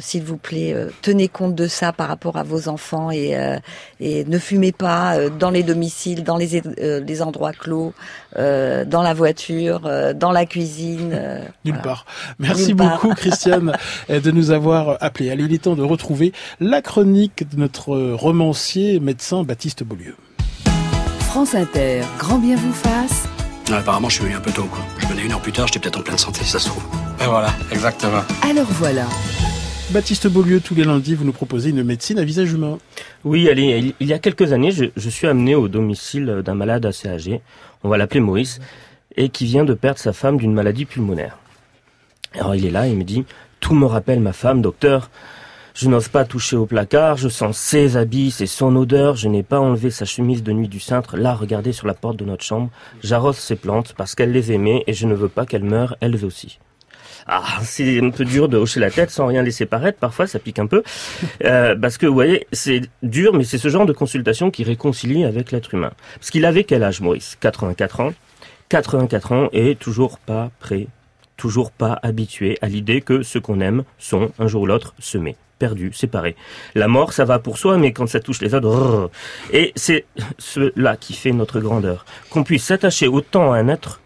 Speaker 5: s'il vous plaît, tenez compte de ça par rapport à vos enfants et, euh, et ne fumez pas euh, dans les domiciles, dans les, euh, les endroits clos, euh, dans la voiture, euh, dans la cuisine. euh,
Speaker 1: Nulle
Speaker 5: voilà.
Speaker 1: part. Merci
Speaker 5: Nulle part.
Speaker 1: beaucoup, Christiane, de nous avoir appelés. Allez, il est temps de retrouver la chronique de notre romancier médecin Baptiste Beaulieu.
Speaker 4: France Inter, grand bien vous fasse.
Speaker 12: Ouais, apparemment, je suis venu un peu tôt, quoi. Je venais une heure plus tard, j'étais peut-être en pleine santé, si ça se trouve. Et voilà, exactement.
Speaker 4: Alors voilà.
Speaker 1: Baptiste Beaulieu, tous les lundis, vous nous proposez une médecine à visage humain.
Speaker 2: Oui, allez, il- y a quelques années, je, je suis amené au domicile d'un malade assez âgé, on va l'appeler Maurice, et qui vient de perdre sa femme d'une maladie pulmonaire. Alors il est là, il me dit, tout me rappelle ma femme, docteur. Je n'ose pas toucher au placard, je sens ses habits, c'est son odeur, je n'ai pas enlevé sa chemise de nuit du cintre, là, regardez sur la porte de notre chambre, j'arrose ses plantes parce qu'elle les aimait et je ne veux pas qu'elles meurent elles aussi. Ah, c'est un peu dur de hocher la tête sans rien laisser paraître. Parfois, ça pique un peu. Euh, parce que, vous voyez, c'est dur, mais c'est ce genre de consultation qui réconcilie avec l'être humain. Parce qu'il avait quel âge, Maurice? 84 ans. 84 ans et toujours pas prêt, toujours pas habitué à l'idée que ce qu'on aime sont, un jour ou l'autre, semés, perdus, séparés. La mort, ça va pour soi, mais quand ça touche les autres, et c'est cela qui fait notre grandeur. Qu'on puisse s'attacher autant à un être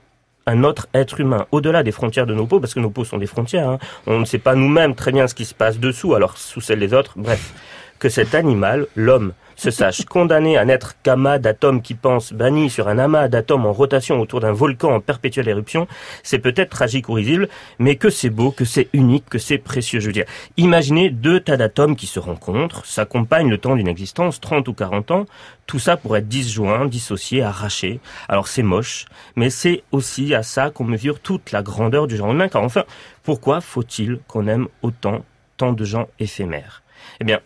Speaker 2: un autre être humain au-delà des frontières de nos peaux, parce que nos peaux sont des frontières. hein. On ne sait pas nous-mêmes très bien ce qui se passe dessous, alors sous celle des autres. Bref, que cet animal, l'homme, se sache condamné à n'être qu'amas d'atomes qui pensent, banni sur un amas d'atomes en rotation autour d'un volcan en perpétuelle éruption, c'est peut-être tragique ou risible, mais que c'est beau, que c'est unique, que c'est précieux. Je veux dire, imaginez deux tas d'atomes qui se rencontrent, s'accompagnent le temps d'une existence, 30 ou 40 ans, tout ça pour être disjoint, dissocié, arraché. Alors c'est moche, mais c'est aussi à ça qu'on mesure toute la grandeur du genre humain, car enfin, pourquoi faut-il qu'on aime autant tant de gens éphémères? Eh bien,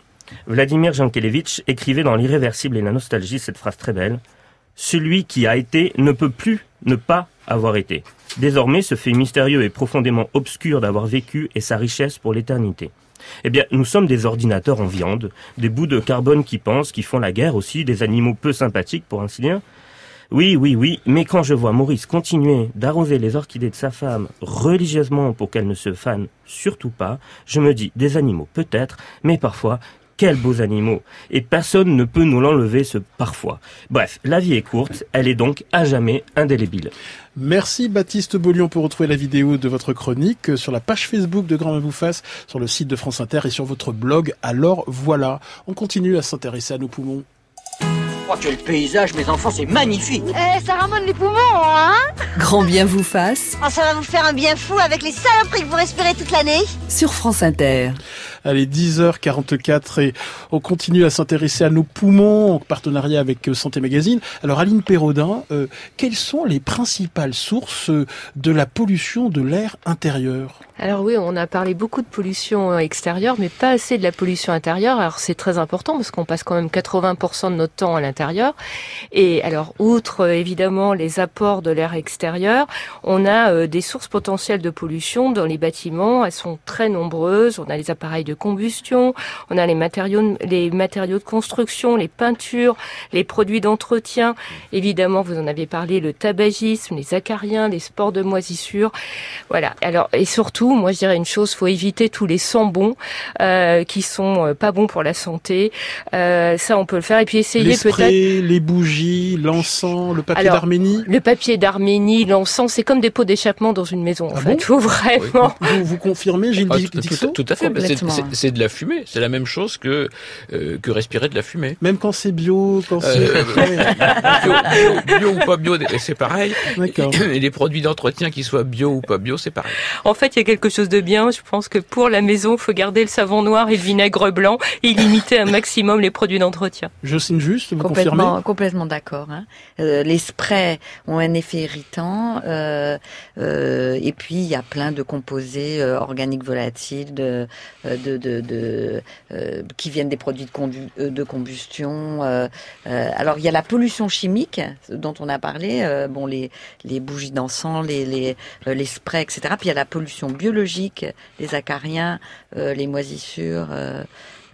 Speaker 2: Vladimir Jankelevitch écrivait dans L'irréversible et la nostalgie cette phrase très belle. Celui qui a été ne peut plus ne pas avoir été. Désormais, ce fait mystérieux et profondément obscur d'avoir vécu est sa richesse pour l'éternité. Eh bien, nous sommes des ordinateurs en viande, des bouts de carbone qui pensent, qui font la guerre aussi, des animaux peu sympathiques pour ainsi dire. Oui, oui, oui, mais quand je vois Maurice continuer d'arroser les orchidées de sa femme religieusement pour qu'elle ne se fane surtout pas, je me dis des animaux peut-être, mais parfois quels beaux animaux Et personne ne peut nous l'enlever ce parfois. Bref, la vie est courte, elle est donc à jamais indélébile.
Speaker 1: Merci Baptiste Beaulieu. On peut retrouver la vidéo de votre chronique sur la page Facebook de Grand fasse, sur le site de France Inter et sur votre blog. Alors voilà, on continue à s'intéresser à nos poumons.
Speaker 13: Oh, quel paysage, mes enfants, c'est magnifique
Speaker 14: Eh, ça ramène les poumons, hein
Speaker 4: Grand bien vous fasse
Speaker 14: Oh, ça va vous faire un bien fou avec les saloperies que vous respirez toute l'année.
Speaker 4: sur France Inter.
Speaker 1: Allez, 10h44 et on continue à s'intéresser à nos poumons en partenariat avec euh, Santé Magazine. Alors Aline Perraudin, euh, quelles sont les principales sources euh, de la pollution de l'air intérieur?
Speaker 7: Alors oui, on a parlé beaucoup de pollution extérieure, mais pas assez de la pollution intérieure. Alors c'est très important parce qu'on passe quand même 80% de notre temps à l'intérieur. Et alors, outre évidemment les apports de l'air extérieur, on a des sources potentielles de pollution dans les bâtiments. Elles sont très nombreuses. On a les appareils de combustion, on a les matériaux, les matériaux de construction, les peintures, les produits d'entretien. Évidemment, vous en avez parlé, le tabagisme, les acariens, les sports de moisissure. Voilà. Alors et surtout, moi je dirais une chose, faut éviter tous les sambons euh, qui sont euh, pas bons pour la santé. Euh, ça, on peut le faire. Et puis essayer
Speaker 1: Les
Speaker 7: peut-être.
Speaker 1: les bougies, l'encens, le papier d'Arménie
Speaker 7: Le papier d'Arménie, l'encens, c'est comme des pots d'échappement dans une maison. En
Speaker 1: Ah
Speaker 7: fait,
Speaker 1: bon?
Speaker 7: Faut vraiment.
Speaker 1: vous, vous confirmez, Gilles
Speaker 6: Ah, tout, tout- tout à fait. C'est. C'est- c'est de la fumée. C'est la même chose que euh, que respirer de la fumée.
Speaker 1: Même quand c'est bio, quand c'est...
Speaker 6: Euh, bio, bio- bio ou pas bio, c'est pareil.
Speaker 1: D'accord.
Speaker 6: Et les produits d'entretien, qu'ils soient bio ou pas bio, c'est pareil.
Speaker 7: En fait, il y a quelque chose de bien. Je pense que pour la maison, il faut garder le savon noir et le vinaigre blanc et limiter un maximum les produits d'entretien.
Speaker 1: Jocelyne Juste, vous
Speaker 5: Complètement,
Speaker 1: confirmez?
Speaker 5: complètement d'accord. hein. Euh, les sprays ont un effet irritant, euh, euh, et puis il y a plein de composés euh, organiques volatiles de, euh, de, euh, qui viennent des produits de, euh, combustion. euh, alors il y a la pollution chimique dont on a parlé, bon les, les bougies d'encens, les, les, les sprays, etc. Puis il y a la pollution biologique, les acariens, les moisissures.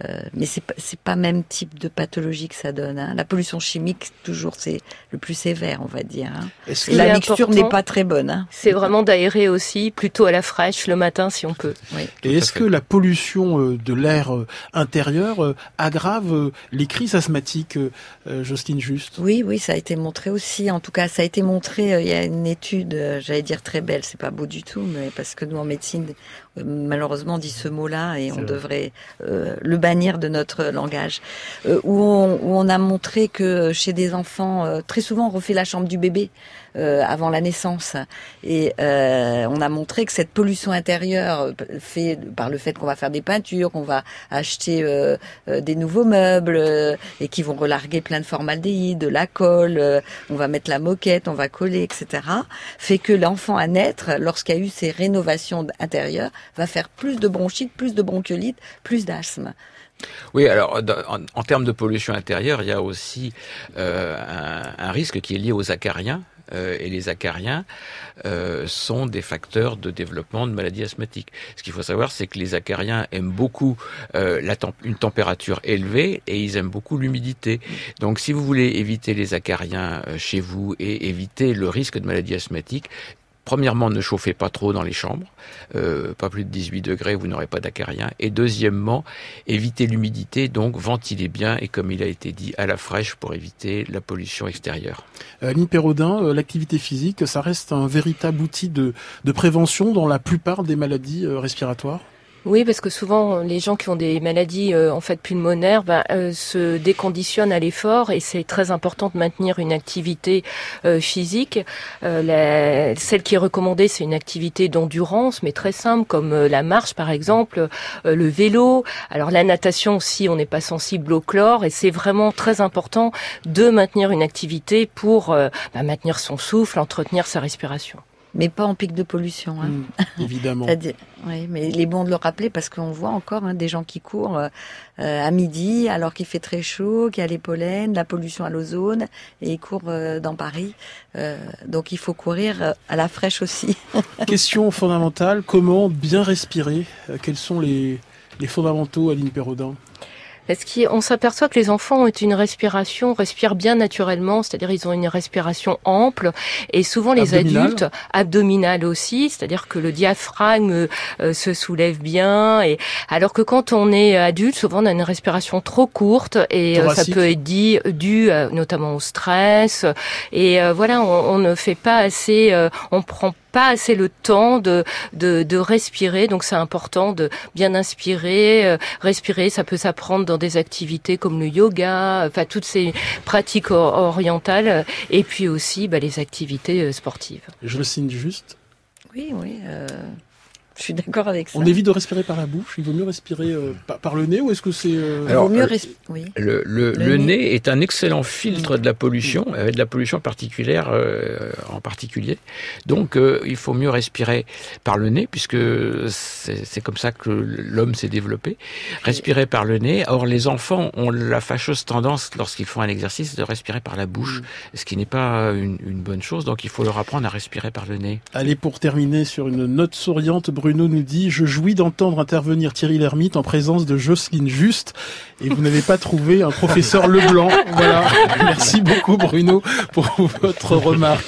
Speaker 5: Euh, mais c'est pas, c'est pas même type de pathologie que ça donne. hein. La pollution chimique, toujours, c'est le plus sévère, on va dire. hein. Et la mixture n'est pas très bonne. hein.
Speaker 7: C'est vraiment d'aérer aussi, plutôt à la fraîche le matin si on peut.
Speaker 5: Oui.
Speaker 1: Et est-ce que la pollution euh, de l'air euh, intérieur aggrave les crises asthmatiques, Jocelyne Juste?
Speaker 5: Oui, oui, ça a été montré aussi. En tout cas, ça a été montré. il y a une étude, j'allais dire très belle, c'est pas beau du tout, mais parce que nous en médecine, malheureusement, dit ce mot-là et on
Speaker 2: vrai.
Speaker 5: devrait euh, le bannir de notre langage. Euh, où, on, où on a montré que chez des enfants, euh, très souvent, on refait la chambre du bébé. Euh, avant la naissance et euh, on a montré que cette pollution intérieure euh, fait par le fait qu'on va faire des peintures, qu'on va acheter des nouveaux meubles et qui vont relarguer plein de formaldéhyde, de la colle, on va mettre la moquette, on va coller, etc. fait que l'enfant à naître, lorsqu'il y a eu ces rénovations intérieures, va faire plus de bronchite, plus de bronchiolite, plus d'asthme.
Speaker 6: Oui, alors en, termes de pollution intérieure, il y a aussi un risque qui est lié aux acariens. Euh, et les acariens euh, sont des facteurs de développement de maladies asthmatiques. Ce qu'il faut savoir, c'est que les acariens aiment beaucoup euh, une température élevée et ils aiment beaucoup l'humidité. Donc, si vous voulez éviter les acariens euh, chez vous et éviter le risque de maladies asthmatiques, Premièrement, ne chauffez pas trop dans les chambres, euh, pas plus de 18 degrés, vous n'aurez pas d'acariens. Et deuxièmement, évitez l'humidité, donc ventilez bien et comme il a été dit, à la fraîche pour éviter la pollution extérieure.
Speaker 1: Euh, Aline euh, l'activité physique, ça reste un véritable outil de, prévention dans la plupart des maladies respiratoires?
Speaker 7: Oui, parce que souvent les gens qui ont des maladies euh, en fait pulmonaires ben, se déconditionnent à l'effort et c'est très important de maintenir une activité euh, physique. Celle qui est recommandée, c'est une activité d'endurance, mais très simple comme la marche par exemple, le vélo. Alors la natation aussi, on n'est pas sensible au chlore et c'est vraiment très important de maintenir une activité pour ben, maintenir son souffle, entretenir sa respiration.
Speaker 5: Mais pas en pic de pollution. Hein.
Speaker 1: Mm, évidemment.
Speaker 5: Oui, mais il est bon de le rappeler parce qu'on voit encore hein, des gens qui courent euh, euh, à midi alors qu'il fait très chaud, qu'il y a les pollens, la pollution à l'ozone et ils courent euh, dans Paris. Euh, donc il faut courir euh, à la fraîche aussi.
Speaker 1: Question fondamentale, comment bien respirer? Euh, Quels sont les, les fondamentaux, Aline Perraudin?
Speaker 7: Parce qu'on s'aperçoit que les enfants ont une respiration, respirent bien naturellement, c'est-à-dire ils ont une respiration ample, et souvent les
Speaker 1: Abdominale.
Speaker 7: adultes abdominales aussi, c'est-à-dire que le diaphragme euh, se soulève bien, et alors que quand on est adulte, souvent on a une respiration trop courte, et euh, ça peut être dit dû euh, notamment au stress, et euh, voilà, on, on ne fait pas assez, euh, on prend pas assez le temps de, de, de respirer, donc c'est important de bien inspirer, euh, respirer, ça peut s'apprendre dans des activités comme le yoga, enfin toutes ces pratiques or- orientales, euh, et puis aussi bah, les activités euh, sportives.
Speaker 1: Je le signe juste?
Speaker 5: Oui, oui. euh, je suis d'accord avec ça.
Speaker 1: On évite de respirer par la bouche, il vaut mieux respirer euh, par, par le nez ou est-ce que c'est... euh,
Speaker 5: vaut mieux
Speaker 6: euh,
Speaker 5: oui.
Speaker 6: Le, le,
Speaker 5: Le
Speaker 6: le
Speaker 5: nez.
Speaker 6: nez est un excellent filtre de la pollution, avec de la pollution particulière euh, en particulier. Donc, euh, il faut mieux respirer par le nez, puisque c'est c'est comme ça que l'homme s'est développé. Respirer par le nez. Or, les enfants ont la fâcheuse tendance, lorsqu'ils font un exercice, de respirer par la bouche, ce qui n'est pas une, une bonne chose. Donc, il faut leur apprendre à respirer par le nez.
Speaker 1: Allez, pour terminer sur une note souriante, Bruno nous dit « Je jouis d'entendre intervenir Thierry Lhermitte en présence de Jocelyne Juste et vous n'avez pas trouvé un professeur Leblanc. » Voilà. Merci beaucoup Bruno pour votre remarque.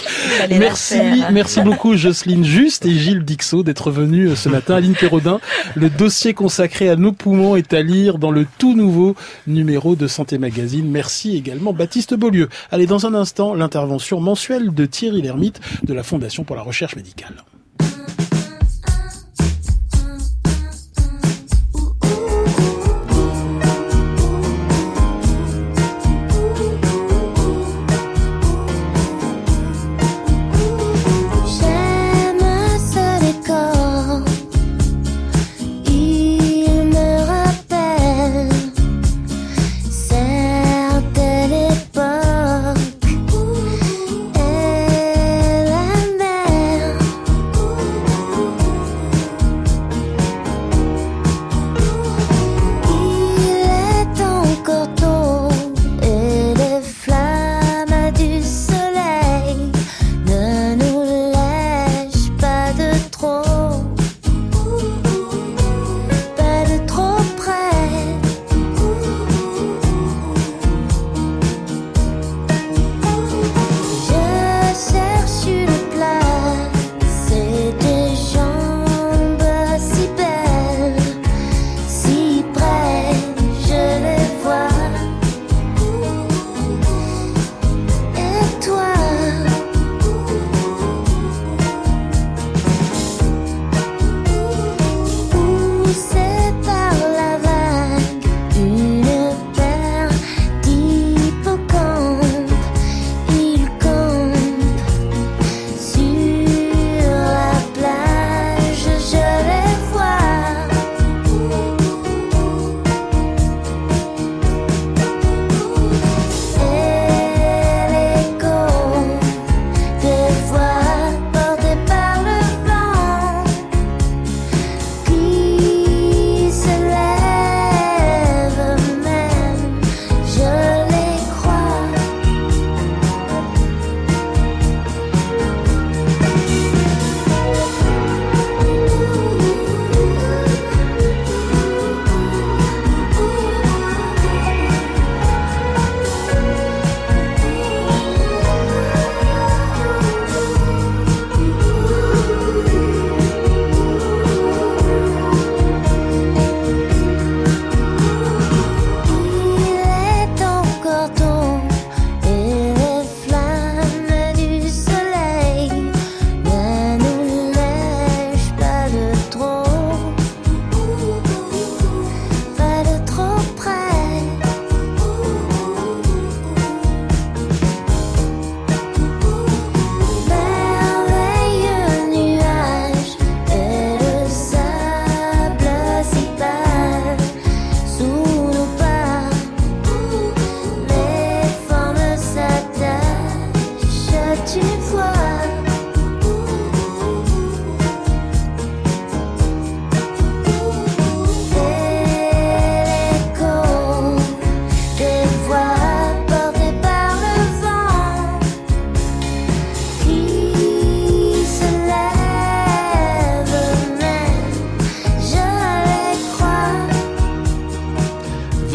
Speaker 1: Merci,
Speaker 5: faire.
Speaker 1: merci beaucoup Jocelyne Juste et Gilles Dixot d'être venus euh, ce matin. Aline Perraudin, le dossier consacré à nos poumons est à lire dans le tout nouveau numéro de Santé Magazine. Merci également Baptiste Beaulieu. Allez, dans un instant, l'intervention mensuelle de Thierry Lhermitte de la Fondation pour la Recherche Médicale.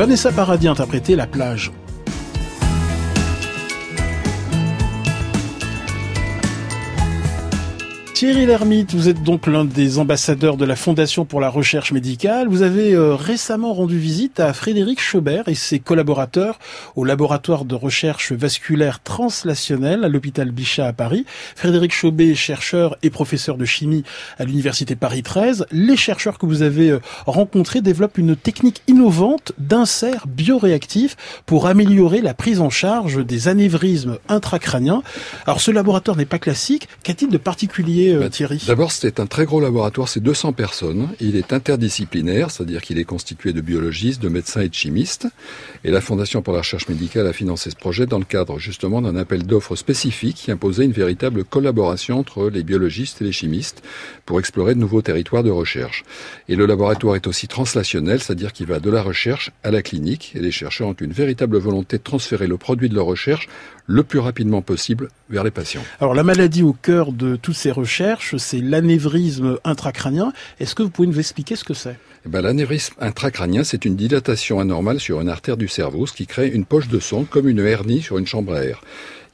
Speaker 1: Vanessa Paradis interprétait La plage. Thierry Lhermitte, vous êtes donc l'un des ambassadeurs de la Fondation pour la recherche médicale. Vous avez euh, récemment rendu visite à Frédéric Chaubert et ses collaborateurs au laboratoire de recherche vasculaire translationnelle à l'hôpital Bichat à Paris. Frédéric Chaubert, chercheur et professeur de chimie à l'université Paris 13. Les chercheurs que vous avez euh, rencontrés développent une technique innovante d'insert bioréactif pour améliorer la prise en charge des anévrismes intracrâniens. Alors ce laboratoire n'est pas classique. Qu'a-t-il de particulier euh, Thierry
Speaker 3: D'abord, c'est un très gros laboratoire, c'est 200 personnes. Il est interdisciplinaire, c'est-à-dire qu'il est constitué de biologistes, de médecins et de chimistes. Et la Fondation pour la recherche médicale a financé ce projet dans le cadre justement d'un appel d'offres spécifique qui imposait une véritable collaboration entre les biologistes et les chimistes pour explorer de nouveaux territoires de recherche. Et le laboratoire est aussi translationnel, c'est-à-dire qu'il va de la recherche à la clinique et les chercheurs ont une véritable volonté de transférer le produit de leur recherche le plus rapidement possible vers les patients.
Speaker 1: Alors la maladie au cœur de toutes ces recherches, c'est l'anévrisme intracrânien. Est-ce que vous pouvez nous expliquer ce que c'est?
Speaker 3: Eh ben, L'anévrisme intracrânien, c'est une dilatation anormale sur une artère du cerveau, ce qui crée une poche de sang comme une hernie sur une chambre à air.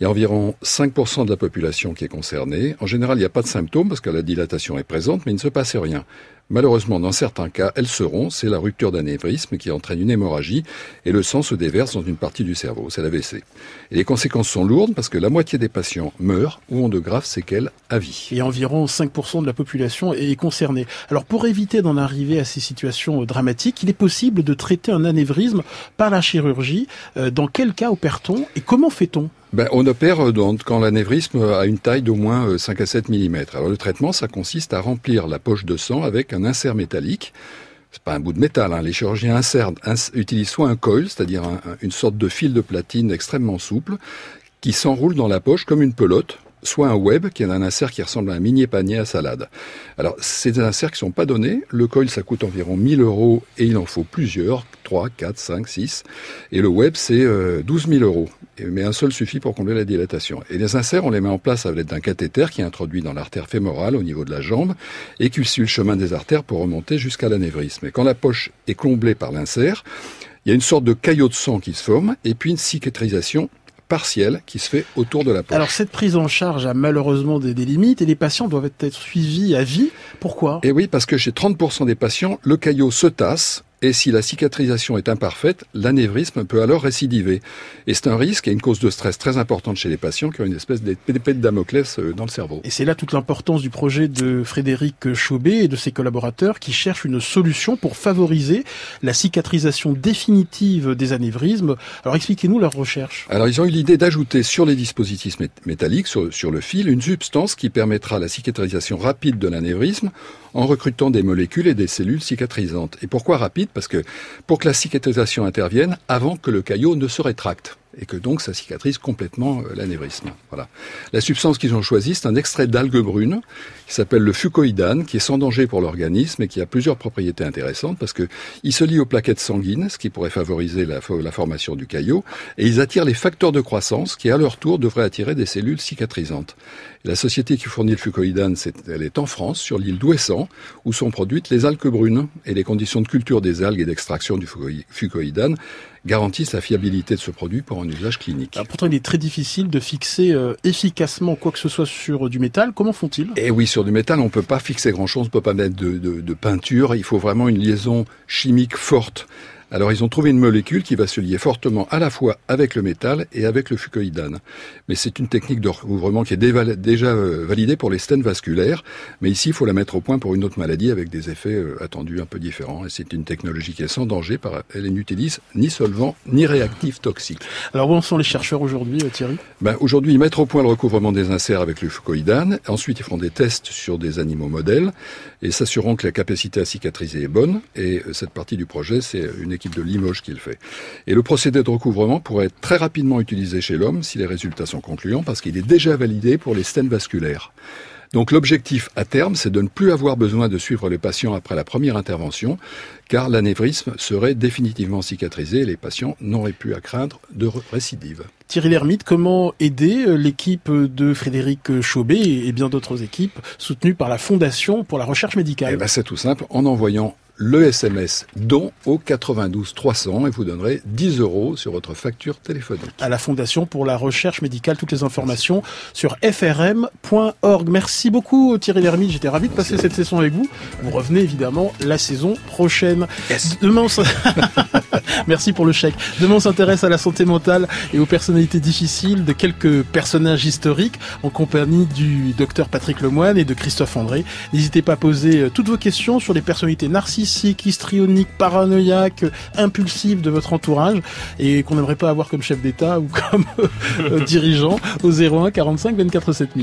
Speaker 3: Il y a environ 5% de la population qui est concernée. En général, il n'y a pas de symptômes parce que la dilatation est présente, mais il ne se passe rien. Malheureusement, dans certains cas, elles seront. C'est la rupture d'anévrisme qui entraîne une hémorragie et le sang se déverse dans une partie du cerveau. C'est l'AVC. Et les conséquences sont lourdes parce que la moitié des patients meurent ou ont de graves séquelles à vie.
Speaker 1: Et environ 5% de la population est concernée. Alors pour éviter d'en arriver à ces situations euh, dramatiques, il est possible de traiter un anévrisme par la chirurgie. Euh, dans quel cas opère-t-on et comment fait-on?
Speaker 3: Ben, on opère euh, donc quand l'anévrisme a une taille d'au moins 5 à 7 mm. Alors le traitement, ça consiste à remplir la poche de sang avec un insert métallique. C'est pas un bout de métal. Hein. Les chirurgiens insèrent, utilisent soit un coil, c'est-à-dire une sorte de fil de platine extrêmement souple, qui s'enroule dans la poche comme une pelote, soit un web, qui est un insert qui ressemble à un mini panier à salade. Alors, des inserts qui sont pas donnés. Le coil, ça coûte environ 1000 euros et il en faut plusieurs, 3, 4, 5, 6. Et le web, c'est 12 000 euros. Mais un seul suffit pour combler la dilatation. Et les inserts, on les met en place avec l'aide d'un cathéter qui est introduit dans l'artère fémorale au niveau de la jambe et qui suit le chemin des artères pour remonter jusqu'à l'anévrisme. Et quand la poche est comblée par l'insert, il y a une sorte de caillot de sang qui se forme et puis une cicatrisation partielle qui se fait autour de la poche.
Speaker 1: Alors cette prise en charge a malheureusement des, des limites et les patients doivent être suivis à vie. Pourquoi?
Speaker 3: Et oui, parce que chez 30% des patients, le caillot se tasse et si la cicatrisation est imparfaite, l'anévrisme peut alors récidiver. Et c'est un risque et une cause de stress très importante chez les patients qui ont une espèce d'épée de Damoclès euh, dans le cerveau.
Speaker 1: Et c'est là toute l'importance du projet de Frédéric Chaubet et de ses collaborateurs qui cherchent une solution pour favoriser la cicatrisation définitive des anévrismes. Alors expliquez-nous leur recherche.
Speaker 3: Alors ils ont eu l'idée d'ajouter sur les dispositifs métalliques, sur, sur le fil, une substance qui permettra la cicatrisation rapide de l'anévrisme en recrutant des molécules et des cellules cicatrisantes. Et pourquoi rapide? Parce que pour que la cicatrisation intervienne avant que le caillot ne se rétracte et que donc ça cicatrise complètement euh, l'anévrisme. Voilà. La substance qu'ils ont choisie, c'est un extrait d'algue brune qui s'appelle le fucoïdane, qui est sans danger pour l'organisme et qui a plusieurs propriétés intéressantes parce que il se lie aux plaquettes sanguines, ce qui pourrait favoriser la, la formation du caillot, et ils attirent les facteurs de croissance qui, à leur tour, devraient attirer des cellules cicatrisantes. la société qui fournit le fucoïdane, elle est en France, sur l'île d'Ouessant, où sont produites les algues brunes, et les conditions de culture des algues et d'extraction du fucoïdane garantissent la fiabilité de ce produit pour un usage clinique.
Speaker 1: pourtant, il est très difficile de fixer euh, efficacement quoi que ce soit sur du métal. Comment font-ils?
Speaker 3: Eh oui, sur du métal, on peut pas fixer grand-chose, on peut pas mettre de peinture. Il faut vraiment une liaison chimique forte alors ils ont trouvé une molécule qui va se lier fortement à la fois avec le métal et avec le fucoïdane. Mais c'est une technique de recouvrement qui est déjà euh, validée pour les stènes vasculaires, mais ici il faut la mettre au point pour une autre maladie avec des effets euh, attendus un peu différents. Et c'est une technologie qui est sans danger, par elle n'utilise ni solvant ni réactif toxique.
Speaker 1: Alors où en sont les chercheurs aujourd'hui, euh, Thierry?
Speaker 3: Ben, Aujourd'hui ils mettent au point le recouvrement des inserts avec le fucoïdane, ensuite ils font des tests sur des animaux modèles et s'assureront que la capacité à cicatriser est bonne. Et cette partie du projet, c'est une équipe de Limoges qui le fait. Et le procédé de recouvrement pourrait être très rapidement utilisé chez l'homme si les résultats sont concluants parce qu'il est déjà validé pour les stènes vasculaires. Donc l'objectif à terme, c'est de ne plus avoir besoin de suivre les patients après la première intervention, car l'anévrisme serait définitivement cicatrisé et les patients n'auraient plus à craindre de récidive.
Speaker 1: Thierry Lhermitte, comment aider euh, l'équipe de Frédéric Chaubet et bien d'autres équipes soutenues par la Fondation pour la recherche médicale?
Speaker 3: Eh ben C'est tout simple, en envoyant le SMS don au 92 300 et vous donnerez 10 euros sur votre facture téléphonique.
Speaker 1: À la Fondation pour la recherche médicale, toutes les informations sur frm.org. Merci beaucoup Thierry Lhermitte, j'étais ravi de passer cette session avec vous. Vous revenez évidemment la saison prochaine. Demain, on Merci pour le chèque. Demain, on s'intéresse à la santé mentale et aux personnalités difficiles de quelques personnages historiques en compagnie du docteur Patrick Lemoine et de Christophe André. N'hésitez pas à poser euh, toutes vos questions sur les personnalités narcissiques, histrioniques, paranoïaques, euh, impulsives de votre entourage et qu'on n'aimerait pas avoir comme chef d'État ou comme euh, dirigeant au 01 45 24 7000.